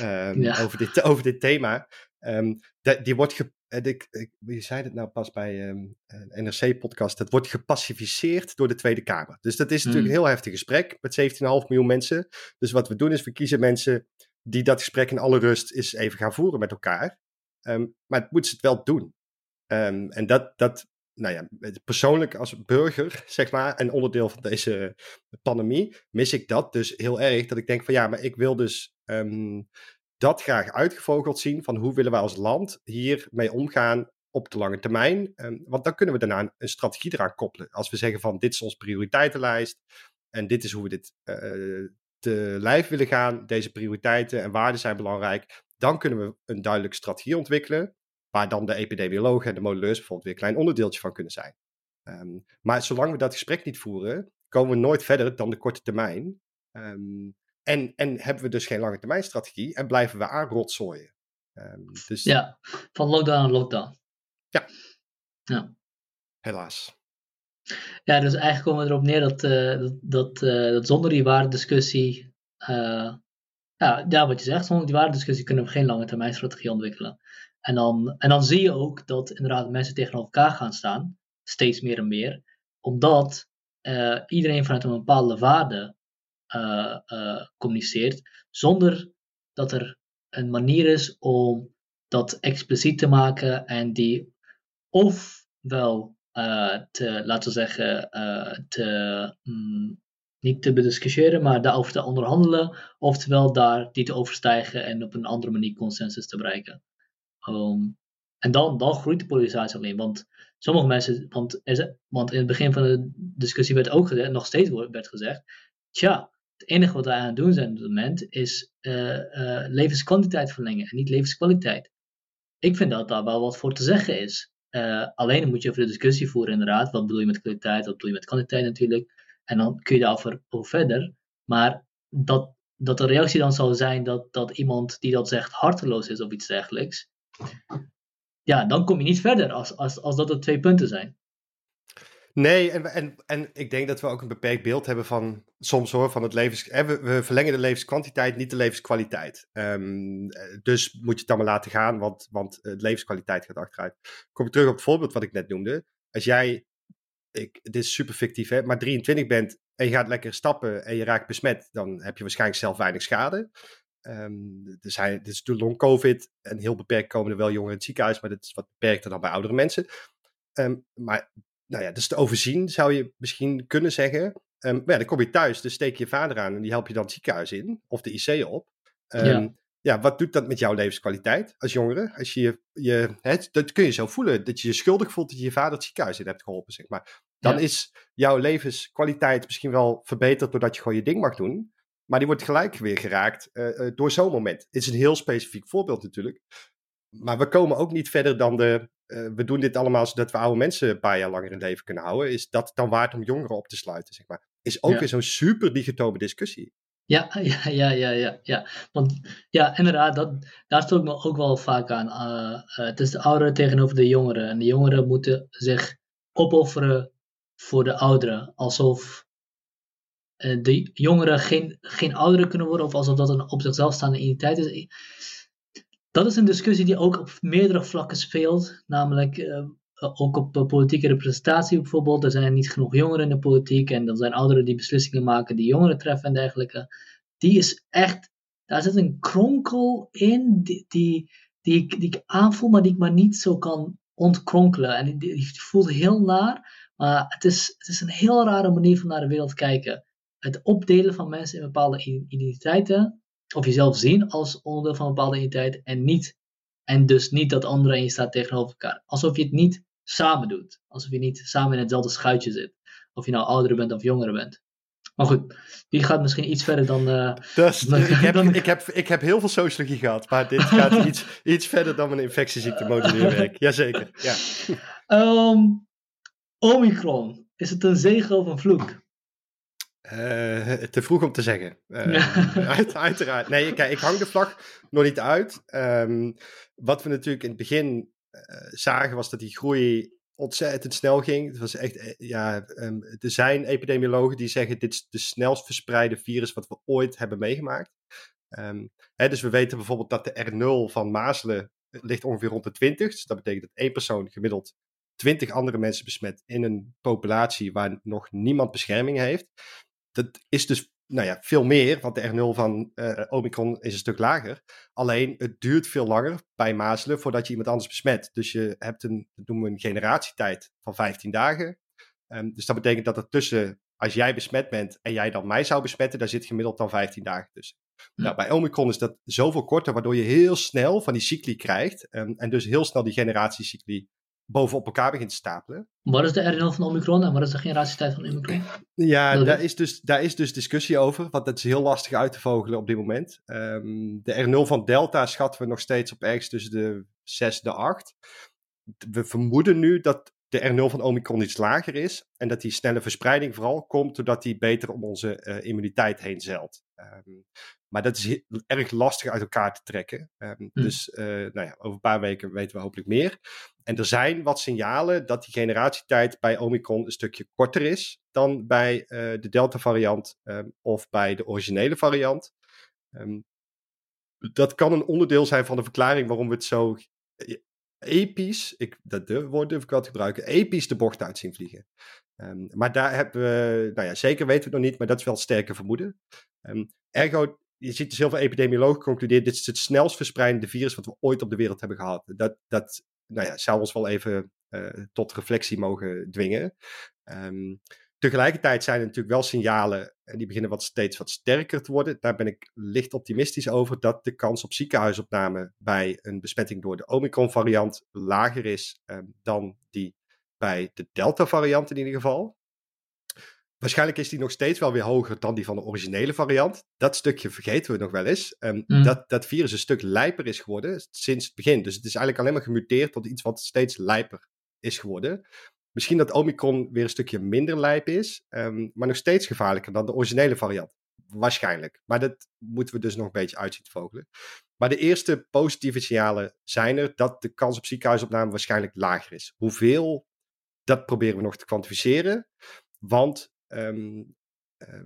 um, ja. over, dit, over dit thema. Um, die wordt ge, ik, ik, je zei het nou pas bij um, een NRC-podcast, dat wordt gepacificeerd door de Tweede Kamer. Dus dat is natuurlijk mm. een heel heftig gesprek met 17,5 miljoen mensen. Dus wat we doen is, we kiezen mensen die dat gesprek in alle rust eens even gaan voeren met elkaar. Um, maar het moeten ze het wel doen. Um, en dat, dat, nou ja, persoonlijk als burger, zeg maar, en onderdeel van deze pandemie, mis ik dat dus heel erg. Dat ik denk van ja, maar ik wil dus um, dat graag uitgevogeld zien van hoe willen wij als land hiermee omgaan op de lange termijn. Um, want dan kunnen we daarna een strategie eraan koppelen. Als we zeggen van dit is onze prioriteitenlijst en dit is hoe we dit uh, te lijf willen gaan, deze prioriteiten en waarden zijn belangrijk, dan kunnen we een duidelijke strategie ontwikkelen, waar dan de epidemiologen en de modelleurs bijvoorbeeld weer een klein onderdeeltje van kunnen zijn. Um, maar zolang we dat gesprek niet voeren, komen we nooit verder dan de korte termijn. Um, en, en hebben we dus geen lange termijn strategie en blijven we aanrotzooien. Um, dus... Ja, van lockdown naar lockdown. Ja. ja. Helaas. Ja, dus eigenlijk komen we erop neer dat, uh, dat, dat, uh, dat zonder die waardediscussie, uh, ja, ja, wat je zegt, zonder die waardediscussie kunnen we geen lange termijn strategie ontwikkelen. En dan, en dan zie je ook dat inderdaad mensen tegenover elkaar gaan staan, steeds meer en meer, omdat iedereen vanuit een bepaalde waarde uh, uh, communiceert, zonder dat er een manier is om dat expliciet te maken en die ofwel te, laten we zeggen, te, mm, niet te bediscussiëren, maar daarover te onderhandelen, oftewel daar die te overstijgen en op een andere manier consensus te bereiken. Um, en dan, dan groeit de polarisatie alleen, want sommige mensen, want, want in het begin van de discussie werd ook gezegd, nog steeds werd gezegd, tja, het enige wat wij aan het doen zijn op het moment is uh, levenskwantiteit verlengen en niet levenskwaliteit. Ik vind dat daar wel wat voor te zeggen is. Uh, alleen moet je over de discussie voeren, inderdaad. Wat bedoel je met kwaliteit, wat bedoel je met kwantiteit natuurlijk. En dan kun je daarover over verder. Maar dat, dat de reactie dan zou zijn dat, dat iemand die dat zegt harteloos is of iets dergelijks. Ja, dan kom je niet verder als, als, als dat de twee punten zijn. Nee, en, en, en ik denk dat we ook een beperkt beeld hebben van soms hoor, van het levens. We, verlengen de levenskwantiteit, niet de levenskwaliteit. Um, dus moet je het dan maar laten gaan, want, want het levenskwaliteit gaat achteruit. Kom ik terug op het voorbeeld wat ik net noemde. Als jij, ik, het is super fictief hè, maar 23 bent en je gaat lekker stappen en je raakt besmet, dan heb je waarschijnlijk zelf weinig schade. Um, er zijn, dit is long COVID en heel beperkt komen er wel jongeren in het ziekenhuis, maar dat is wat beperkter dan bij oudere mensen. Um, maar nou ja, dus te overzien zou je misschien kunnen zeggen. Um, maar ja, dan kom je thuis, dus steek je vader aan en die help je dan het ziekenhuis in of de IC op. Ja. ja. wat doet dat met jouw levenskwaliteit als jongere? Als je, je het, dat kun je zo voelen, dat je je schuldig voelt dat je je vader het ziekenhuis in hebt geholpen, zeg maar. Dan is jouw levenskwaliteit misschien wel verbeterd doordat je gewoon je ding mag doen. Maar die wordt gelijk weer geraakt uh, uh, door zo'n moment. Het is een heel specifiek voorbeeld natuurlijk. Maar we komen ook niet verder dan de, uh, we doen dit allemaal zodat we oude mensen een paar jaar langer in leven kunnen houden. Is dat dan waard om jongeren op te sluiten, zeg maar? Is ook weer zo'n super digitome discussie. Ja, ja, ja, ja, ja, ja. Want ja, inderdaad, dat, daar stoot ik me ook wel vaak aan. Uh, het is de ouderen tegenover de jongeren. En de jongeren moeten zich opofferen voor de ouderen. Alsof de jongeren geen, geen ouderen kunnen worden, of alsof dat een op zichzelf staande identiteit is dat is een discussie die ook op meerdere vlakken speelt. Namelijk uh, ook op politieke representatie bijvoorbeeld. Er zijn niet genoeg jongeren in de politiek. En dan zijn ouderen die beslissingen maken die jongeren treffen en dergelijke. Die is echt, daar zit een kronkel in die, die, die, die ik aanvoel, maar die ik maar niet zo kan ontkronkelen. En die, die voelt heel naar. Maar het is, het is een heel rare manier van naar de wereld kijken. Het opdelen van mensen in bepaalde identiteiten of jezelf zien als onderdeel van een bepaalde identiteit en niet. En dus niet dat anderen en je staat tegenover elkaar. Alsof je het niet samen doet. Alsof je niet samen in hetzelfde schuitje zit. Of je nou ouder bent of jonger bent. Maar goed, die gaat misschien iets verder dan. Uh, dus, ik, heb, ik, heb, ik heb heel veel sociologie gehad, maar dit gaat iets, iets verder dan mijn infectieziektemodelleerwerk. Jazeker. Ja. Um, Omicron, is het een zegen of een vloek? Uh, te vroeg om te zeggen. Uh, uit, uiteraard. Nee, kijk, ik hang de vlag nog niet uit. Um, wat we natuurlijk in het begin uh, zagen was dat die groei ontzettend snel ging. Het was echt, ja, um, er zijn epidemiologen die zeggen dit is de snelst verspreide virus wat we ooit hebben meegemaakt. Um, hè, dus we weten bijvoorbeeld dat de R0 van mazelen ligt ongeveer rond de 20. Dus dat betekent dat één persoon gemiddeld 20 andere mensen besmet in een populatie waar nog niemand bescherming heeft dat is dus nou ja, veel meer, want de R0 van uh, Omicron is een stuk lager. Alleen het duurt veel langer bij mazelen voordat je iemand anders besmet. Dus je hebt een, dat noemen we een generatietijd van 15 dagen. Um, dus dat betekent dat er tussen, als jij besmet bent en jij dan mij zou besmetten, daar zit gemiddeld dan 15 dagen tussen. Nou, bij Omicron is dat zoveel korter, waardoor je heel snel van die cycli krijgt. Um, en dus heel snel die generatiecycli bovenop elkaar begint te stapelen. Wat is de R0 van Omicron en wat is de generatietijd van Omicron? Ja, daar is, dus, daar is dus discussie over, want dat is heel lastig uit te vogelen op dit moment. Um, de R0 van Delta schatten we nog steeds op ergens tussen de 6 en de 8. We vermoeden nu dat de R0 van Omicron iets lager is en dat die snelle verspreiding vooral komt doordat die beter om onze uh, immuniteit heen zeilt. Um, maar dat is erg lastig uit elkaar te trekken. Um, hm. Dus uh, nou ja, over een paar weken weten we hopelijk meer. En er zijn wat signalen dat die generatietijd bij Omicron een stukje korter is dan bij uh, de Delta-variant um, of bij de originele variant. Um, dat kan een onderdeel zijn van de verklaring waarom we het zo episch, ik, dat woord durf ik wel te gebruiken, episch de bocht uit zien vliegen. Um, maar daar hebben we, nou ja, zeker weten we het nog niet, maar dat is wel sterke vermoeden. ergo, je ziet dus heel veel epidemiologen concluderen, dit is het snelst verspreidende virus wat we ooit op de wereld hebben gehad. Dat, dat nou ja, zou ons wel even uh, tot reflectie mogen dwingen. Um, tegelijkertijd zijn er natuurlijk wel signalen, en die beginnen wat steeds wat sterker te worden. Daar ben ik licht optimistisch over, dat de kans op ziekenhuisopname bij een besmetting door de Omicron-variant lager is um, dan die bij de Delta-variant in ieder geval. Waarschijnlijk is die nog steeds wel weer hoger dan die van de originele variant. Dat stukje vergeten we nog wel eens. Um, dat, dat virus een stuk lijper is geworden sinds het begin. Dus het is eigenlijk alleen maar gemuteerd tot iets wat steeds lijper is geworden. Misschien dat Omicron weer een stukje minder lijp is, um, maar nog steeds gevaarlijker dan de originele variant. Waarschijnlijk. Maar dat moeten we dus nog een beetje uitzien te vogelen. Maar de eerste positieve signalen zijn er dat de kans op ziekenhuisopname waarschijnlijk lager is. Hoeveel, dat proberen we nog te kwantificeren. Want Um,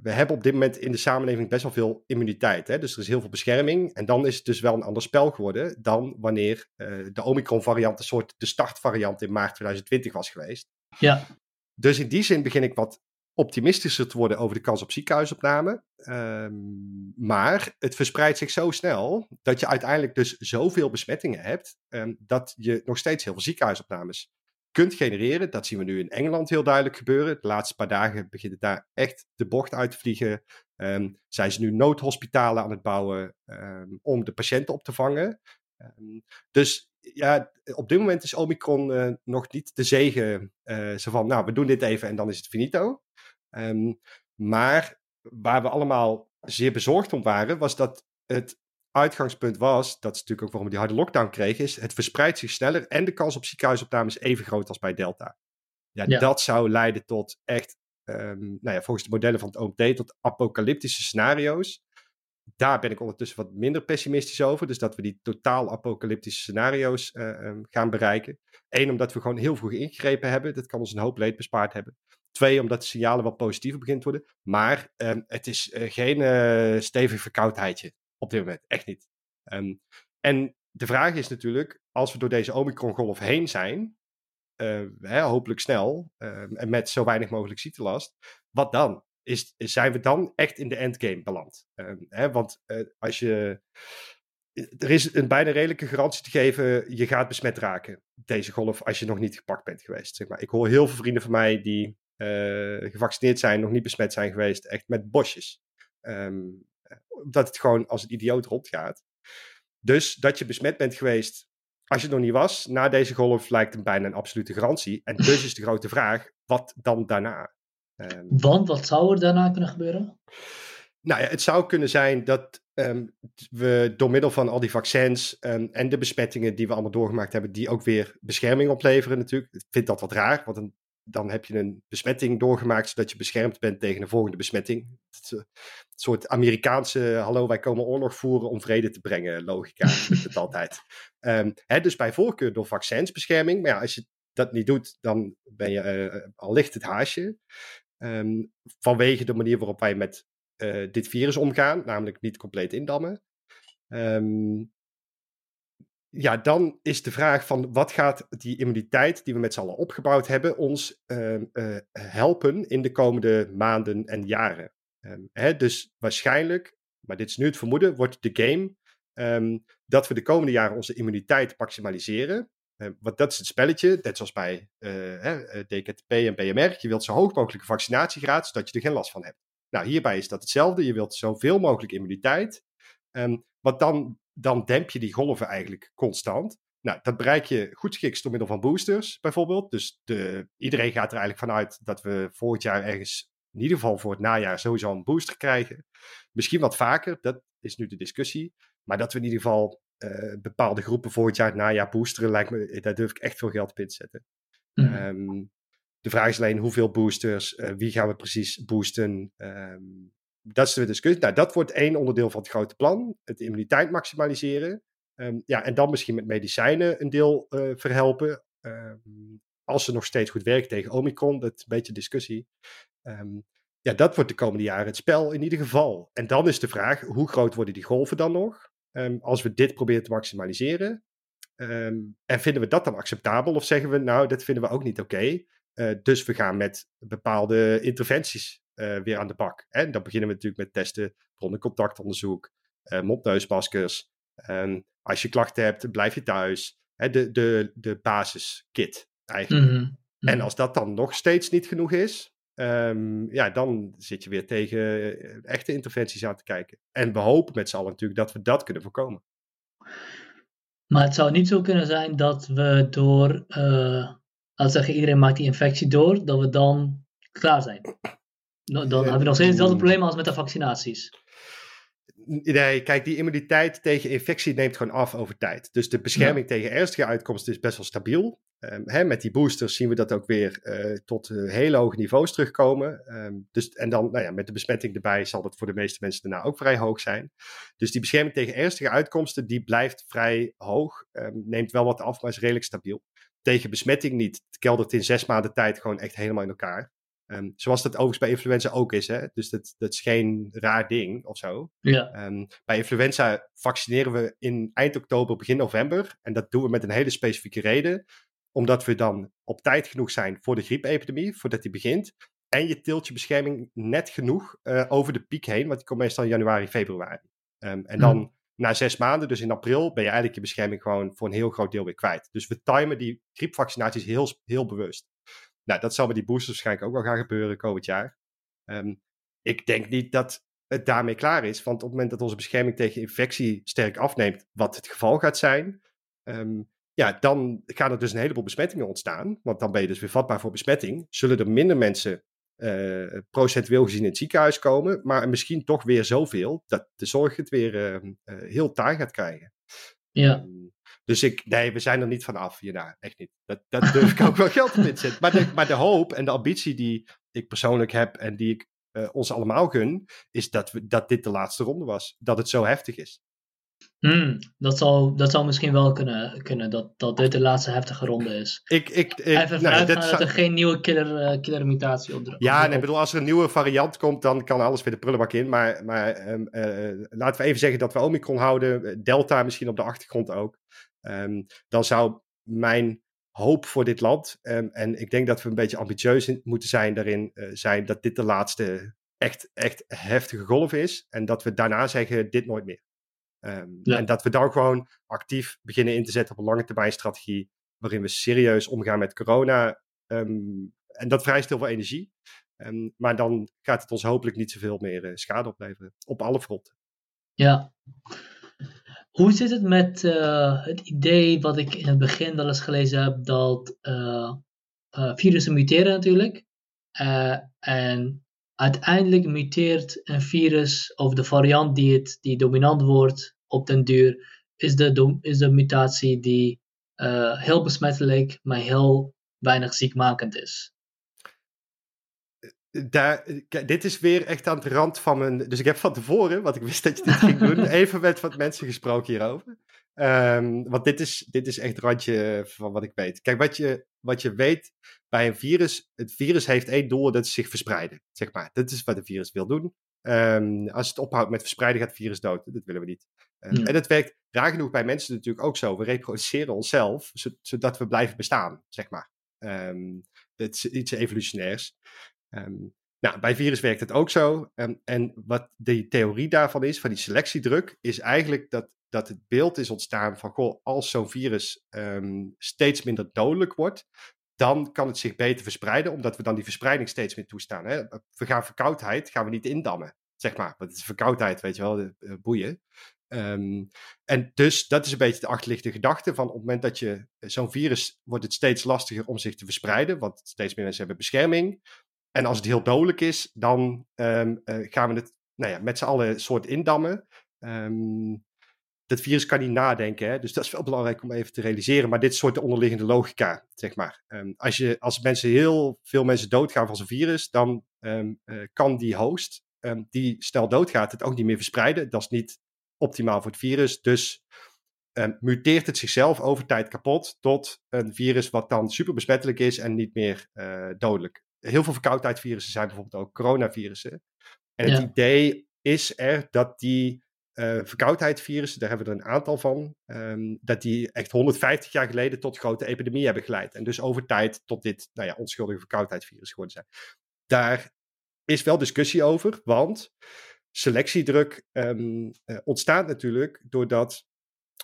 we hebben op dit moment in de samenleving best wel veel immuniteit. Hè? Dus er is heel veel bescherming. En dan is het dus wel een ander spel geworden dan wanneer uh, de Omicron-variant een soort de startvariant in maart 2020 was geweest. Ja. Dus in die zin begin ik wat optimistischer te worden over de kans op ziekenhuisopname. Um, maar het verspreidt zich zo snel dat je uiteindelijk dus zoveel besmettingen hebt um, dat je nog steeds heel veel ziekenhuisopnames kunt genereren. Dat zien we nu in Engeland heel duidelijk gebeuren. De laatste paar dagen begint het daar echt de bocht uit te vliegen. Um, zijn ze nu noodhospitalen aan het bouwen um, om de patiënten op te vangen. Um, dus ja, op dit moment is Omicron uh, nog niet de zegen. Zo van, nou, we doen dit even en dan is het finito. maar waar we allemaal zeer bezorgd om waren, was dat het uitgangspunt was, dat is natuurlijk ook waarom we die harde lockdown kregen, is het verspreidt zich sneller en de kans op ziekenhuisopname is even groot als bij Delta. Ja, dat zou leiden tot echt, um, nou ja, volgens de modellen van het OMT, tot apocalyptische scenario's. Daar ben ik ondertussen wat minder pessimistisch over. Dus dat we die totaal apocalyptische scenario's uh, um, gaan bereiken. Eén, omdat we gewoon heel vroeg ingegrepen hebben. Dat kan ons een hoop leed bespaard hebben. Twee, omdat de signalen wat positiever beginnen te worden. Maar um, het is uh, geen uh, stevig verkoudheidje op dit moment. Echt niet. Um, en de vraag is natuurlijk, als we door deze Omicron-golf heen zijn, hè, hopelijk snel, en met zo weinig mogelijk ziektelast, wat dan? Is, zijn we dan echt in de endgame beland? hè, want als je er is een bijna redelijke garantie te geven, je gaat besmet raken, deze golf, als je nog niet gepakt bent geweest. Zeg maar. Ik hoor heel veel vrienden van mij die gevaccineerd zijn, nog niet besmet zijn geweest, echt met bosjes. Um, dat het gewoon als een idioot rondgaat. Dus dat je besmet bent geweest, als je het nog niet was, na deze golf lijkt een bijna een absolute garantie. En dus is de grote vraag, wat dan daarna? Um, Want wat zou er daarna kunnen gebeuren? Nou ja, het zou kunnen zijn dat um, we door middel van al die vaccins um, en de besmettingen die we allemaal doorgemaakt hebben, die ook weer bescherming opleveren natuurlijk. Ik vind dat wat raar, want dan, dan heb je een besmetting doorgemaakt zodat je beschermd bent tegen een volgende besmetting. Het, uh, een soort Amerikaanse, hallo wij komen oorlog voeren om vrede te brengen, logica. het altijd. Um, hè, dus bij voorkeur door vaccinsbescherming, maar ja, als je dat niet doet, dan ben je uh, al licht het haasje. Um, vanwege de manier waarop wij met uh, dit virus omgaan, namelijk niet compleet indammen. Um, ja, dan is de vraag van wat gaat die immuniteit die we met z'n allen opgebouwd hebben ons uh, uh, helpen in de komende maanden en jaren. Um, hè, dus waarschijnlijk, maar dit is nu het vermoeden, wordt de game um, dat we de komende jaren onze immuniteit maximaliseren. Uh, want dat is het spelletje, net zoals bij DKTP en BMR. Je wilt zo hoog mogelijke vaccinatiegraad, zodat je er geen last van hebt. Nou, hierbij is dat hetzelfde. Je wilt zoveel mogelijk immuniteit. Want dan, dan demp je die golven eigenlijk constant. Nou, dat bereik je goed geschikt door middel van boosters, bijvoorbeeld. Dus de, iedereen gaat er eigenlijk vanuit dat we volgend jaar ergens, in ieder geval voor het najaar, sowieso een booster krijgen. Misschien wat vaker, dat is nu de discussie. Maar dat we in ieder geval uh, bepaalde groepen volgend jaar het najaar boosteren, lijkt me, daar durf ik echt veel geld op in te zetten. Mm. Um, de vraag is alleen hoeveel boosters, uh, wie gaan we precies boosten. Um, dat is de discussie. Nou, dat wordt één onderdeel van het grote plan. Het immuniteit maximaliseren. Um, ja, en dan misschien met medicijnen een deel uh, verhelpen. Um, als ze nog steeds goed werken tegen Omicron, dat is een beetje discussie. ja, dat wordt de komende jaren het spel in ieder geval. En dan is de vraag, hoe groot worden die golven dan nog? als we dit proberen te maximaliseren. en vinden we dat dan acceptabel? Of zeggen we, nou, dat vinden we ook niet oké. Uh, dus we gaan met bepaalde interventies uh, weer aan de bak. En dan beginnen we natuurlijk met testen, bronnencontactonderzoek, uh, mopneusmaskers. Um, als je klachten hebt, blijf je thuis. Hè, de, de, de basiskit eigenlijk. Mm -hmm. En als dat dan nog steeds niet genoeg is, um, ja, dan zit je weer tegen echte interventies aan te kijken. En we hopen met z'n allen natuurlijk dat we dat kunnen voorkomen. Maar het zou niet zo kunnen zijn dat we door als zeggen iedereen maakt die infectie door, dat we dan klaar zijn. Dan hebben we nog steeds hetzelfde probleem als met de vaccinaties. Nee, kijk, die immuniteit tegen infectie neemt gewoon af over tijd. Dus de bescherming ja. tegen ernstige uitkomsten is best wel stabiel. Um, hè, met die boosters zien we dat ook weer uh, tot uh, hele hoge niveaus terugkomen. Um, dus, en dan nou ja, met de besmetting erbij zal dat voor de meeste mensen daarna ook vrij hoog zijn. Dus die bescherming tegen ernstige uitkomsten, die blijft vrij hoog. Um, neemt wel wat af, maar is redelijk stabiel tegen besmetting niet. Het keldert in zes maanden tijd gewoon echt helemaal in elkaar. Um, zoals dat overigens bij influenza ook is. Hè? Dus dat, dat is geen raar ding of zo. Ja. Um, bij influenza vaccineren we in eind oktober, begin november. En dat doen we met een hele specifieke reden. Omdat we dan op tijd genoeg zijn voor de griepepidemie, voordat die begint. En je tilt je bescherming net genoeg uh, over de piek heen, want die komt meestal in januari, februari. Um, en dan hmm na zes maanden, dus in april, ben je eigenlijk je bescherming gewoon voor een heel groot deel weer kwijt. Dus we timen die griepvaccinaties heel, heel bewust. Nou, dat zal met die boosters waarschijnlijk ook wel gaan gebeuren komend jaar. Um, ik denk niet dat het daarmee klaar is, want op het moment dat onze bescherming tegen infectie sterk afneemt, wat het geval gaat zijn, um, ja, dan gaan er dus een heleboel besmettingen ontstaan. Want dan ben je dus weer vatbaar voor besmetting. Zullen er minder mensen uh, procentueel gezien in het ziekenhuis komen, maar misschien toch weer zoveel dat de zorg het weer uh, uh, heel taai gaat krijgen. Ja. Dus ik, nee, we zijn er niet van af hierna, echt niet. Dat, dat durf ik ook wel geld op inzetten. Maar de, maar de hoop en de ambitie die ik persoonlijk heb en die ik ons allemaal gun, is dat, we, dat dit de laatste ronde was. Dat het zo heftig is. Hmm, dat, zou, dat zou misschien wel kunnen, kunnen dat, dat dit de laatste heftige ronde is. Ik, ik, ik, Even nou, vanuit dat er geen nieuwe killer, eh, killer mutatie op de Ja, op- nee, bedoel, als er een nieuwe variant komt, dan kan alles weer de prullenbak in. Maar, maar ehm, eh, laten we even zeggen dat we Omicron houden, eh, Delta misschien op de achtergrond ook. Ehm, dan zou mijn hoop voor dit land, ehm, en ik denk dat we een beetje ambitieus in- moeten zijn daarin, eh, zijn dat dit de laatste echt, echt heftige golf is. En dat we daarna zeggen, dit nooit meer. Ehm, Ja. En dat we dan gewoon actief beginnen in te zetten op een lange termijn strategie, waarin we serieus omgaan met corona. En dat vereist heel veel energie. Maar dan gaat het ons hopelijk niet zoveel meer eh, schade opleveren. Op alle fronten. Ja. Hoe zit het met eh, het idee wat ik in het begin wel eens gelezen heb, dat eh, eh, virussen muteren natuurlijk. En uiteindelijk muteert een virus, of de variant die, het, die dominant wordt op den duur, is de, is de mutatie die heel besmettelijk, maar heel weinig ziekmakend is. Daar, dit is weer echt aan de rand van mijn. Dus ik heb van tevoren, want ik wist dat je dit ging doen, even met wat mensen gesproken hierover. Ehm, want dit is, dit is echt het randje van wat ik weet. Kijk, wat je, wat je weet bij een virus. Het virus heeft één doel, dat is zich verspreiden. Zeg maar. Dat is wat een virus wil doen. Ehm, als het ophoudt met verspreiden, gaat het virus dood. Dat willen we niet. Ehm. En dat werkt raar genoeg bij mensen natuurlijk ook zo. We reproduceren onszelf, zo- zodat we blijven bestaan, zeg maar. Het is iets evolutionairs. Ehm, nou, bij virus werkt het ook zo. Ehm, en wat de theorie daarvan is, van die selectiedruk, is eigenlijk dat, dat het beeld is ontstaan van, goh, als zo'n virus ehm, steeds minder dodelijk wordt, dan kan het zich beter verspreiden, omdat we dan die verspreiding steeds meer toestaan. Hè? We gaan verkoudheid, gaan we niet indammen, zeg maar. Want het is verkoudheid, weet je wel, de, eh, boeien. En dus dat is een beetje de achterliggende gedachte van op het moment dat je zo'n virus, wordt het steeds lastiger om zich te verspreiden, want steeds meer mensen hebben bescherming. En als het heel dodelijk is, dan ehm, eh, gaan we het nou ja, met z'n allen soort indammen. Ehm, dat virus kan niet nadenken, hè? dus dat is wel belangrijk om even te realiseren. Maar dit is soort de onderliggende logica, zeg maar. Ehm, als, je, als mensen heel veel mensen doodgaan van zo'n virus, dan eh, kan die host, die snel doodgaat, het ook niet meer verspreiden. Dat is niet optimaal voor het virus. Dus muteert het zichzelf over tijd kapot tot een virus wat dan super besmettelijk is en niet meer eh, dodelijk. Heel veel verkoudheidsvirussen zijn bijvoorbeeld ook coronavirussen. En het Ja. idee is er dat die eh verkoudheidsvirussen, daar hebben we er een aantal van, ehm, dat die echt 150 jaar geleden tot grote epidemie hebben geleid. En dus over tijd tot dit nou ja, onschuldige verkoudheidsvirus geworden zijn. Daar is wel discussie over, want selectiedruk ehm, eh, ontstaat natuurlijk doordat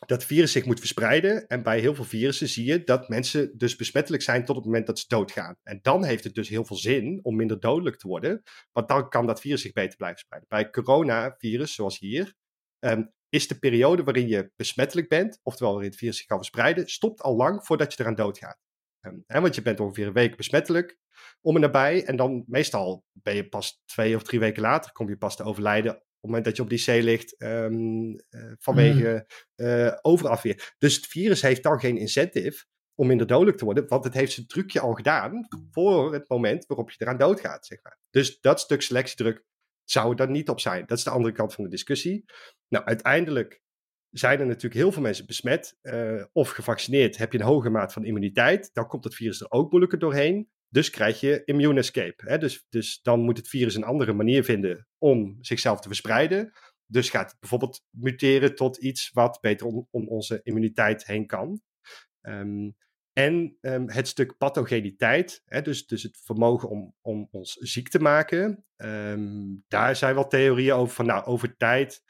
dat virus zich moet verspreiden. En bij heel veel virussen zie je dat mensen dus besmettelijk zijn tot het moment dat ze doodgaan. En dan heeft het dus heel veel zin om minder dodelijk te worden, want dan kan dat virus zich beter blijven spreiden. Bij coronavirus, zoals hier, ehm, is de periode waarin je besmettelijk bent, oftewel waarin het virus zich kan verspreiden, stopt al lang voordat je eraan doodgaat. Ehm, hè, want je bent ongeveer een week besmettelijk, om en nabij. En dan meestal ben je pas twee of drie weken later, kom je pas te overlijden het moment dat je op die zee ligt ehm, eh, vanwege eh, overafweer. Dus het virus heeft dan geen incentive om minder dodelijk te worden, want het heeft zijn trucje al gedaan voor het moment waarop je eraan doodgaat, zeg maar. Dus dat stuk selectiedruk zou er dan niet op zijn. Dat is de andere kant van de discussie. Nou, uiteindelijk zijn er natuurlijk heel veel mensen besmet eh, of gevaccineerd. Heb je een hoge maat van immuniteit, dan komt het virus er ook moeilijker doorheen. Dus krijg je immune escape. Hè? Dus, dus dan moet het virus een andere manier vinden om zichzelf te verspreiden. Dus gaat het bijvoorbeeld muteren tot iets wat beter om, om onze immuniteit heen kan. Ehm, en ehm, het stuk pathogeniteit, hè, dus, dus het vermogen om, om ons ziek te maken. ehm, daar zijn wel theorieën over van, nou, over tijd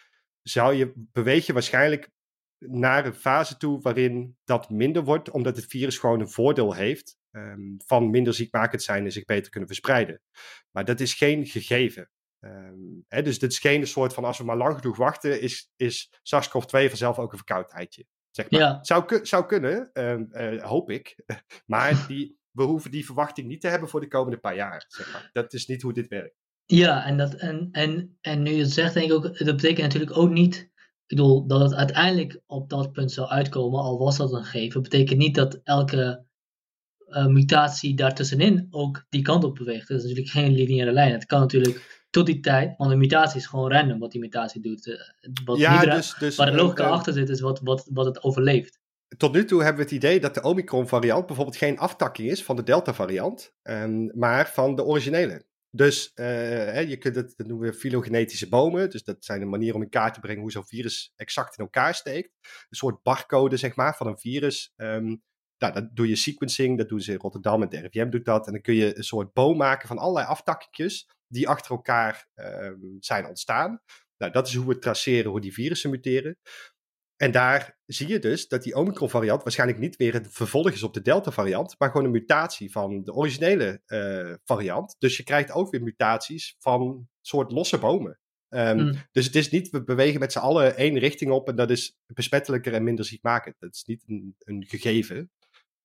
zou je, beweeg je waarschijnlijk naar een fase toe waarin dat minder wordt, omdat het virus gewoon een voordeel heeft ehm, van minder ziekmakend zijn en zich beter kunnen verspreiden. Maar dat is geen gegeven. Ehm, hè, dus dit is geen soort van als we maar lang genoeg wachten, is, is SARS-CoV-2 vanzelf ook een verkoudheidje. Zeg maar. Ja. Zou, zou kunnen, ehm, eh, hoop ik. maar die, we hoeven die verwachting niet te hebben voor de komende paar jaar. Zeg maar. Dat is niet hoe dit werkt. Ja, en, dat, en, en, en nu je het zegt, denk ik ook, dat betekent natuurlijk ook niet, ik bedoel, dat het uiteindelijk op dat punt zou uitkomen, al was dat een gegeven, betekent niet dat elke eh, mutatie daartussenin ook die kant op beweegt. Dat is natuurlijk geen lineaire lijn. Het kan natuurlijk tot die tijd, want een mutatie is gewoon random wat die mutatie doet. Wat ja, niet dus, dus, waar de logica achter zit, is wat, wat, wat het overleeft. Tot nu toe hebben we het idee dat de Omicron-variant bijvoorbeeld geen aftakking is van de Delta-variant, um, maar van de originele. Dus uh, je kunt het, dat noemen we filogenetische bomen. Dus dat zijn een manier om in kaart te brengen hoe zo'n virus exact in elkaar steekt. Een soort barcode, zeg maar, van een virus. Um, nou, dat doe je sequencing, dat doen ze in Rotterdam en de RIVM doet dat. En dan kun je een soort boom maken van allerlei aftakkingjes die achter elkaar um, zijn ontstaan. Nou, dat is hoe we traceren hoe die virussen muteren. En daar zie je dus dat die Omicron-variant waarschijnlijk niet weer een vervolg is op de Delta-variant, maar gewoon een mutatie van de originele uh, variant. Dus je krijgt ook weer mutaties van soort losse bomen. Um, mm. Dus het is niet, we bewegen met z'n allen één richting op en dat is besmettelijker en minder ziekmakend. Dat is niet een, een gegeven.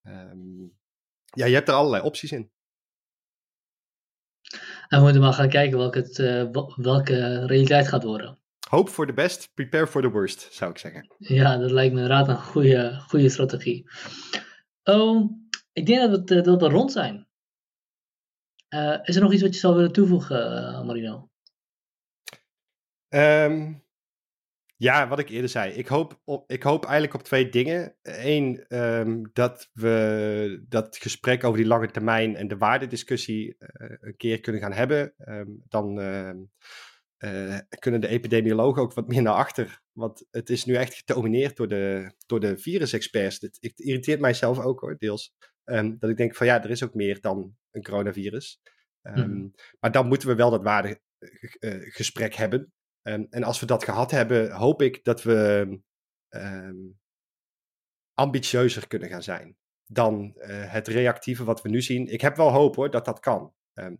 Um, ja, je hebt er allerlei opties in. En we moeten maar gaan kijken welke, het, uh, welke realiteit gaat worden. Hope for the best, prepare for the worst, zou ik zeggen. Ja, dat lijkt me inderdaad een goede, goede strategie. Um, ik denk dat we, dat we rond zijn. Uh, is er nog iets wat je zou willen toevoegen, Marino? Um, ja, wat ik eerder zei. Ik hoop, op, ik hoop eigenlijk op twee dingen. Eén, um, dat we dat gesprek over die lange termijn en de waardediscussie uh, een keer kunnen gaan hebben. Um, dan uh, kunnen de epidemiologen ook wat meer naar achter. Want het is nu echt gedomineerd door de, door de virusexperts. Het, het irriteert mijzelf ook hoor, deels. Um, dat ik denk van ja, er is ook meer dan een coronavirus. Mm. Maar dan moeten we wel dat waardegesprek uh, hebben. Um, en als we dat gehad hebben, hoop ik dat we ambitieuzer kunnen gaan zijn dan uh, het reactieve wat we nu zien. Ik heb wel hoop hoor dat dat kan.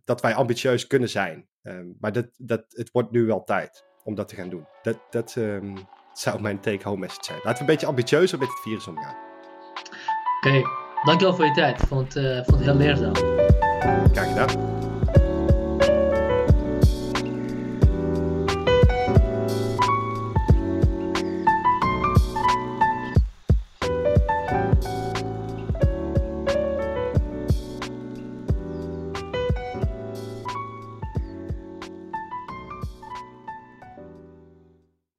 dat wij ambitieus kunnen zijn. Maar dat, dat, het wordt nu wel tijd om dat te gaan doen. Dat, dat zou mijn take-home message zijn. Laten we een beetje ambitieuzer met het virus omgaan. Oké, okay. dankjewel voor je tijd. Ik vond, uh, vond het heel leerzaam. Graag gedaan.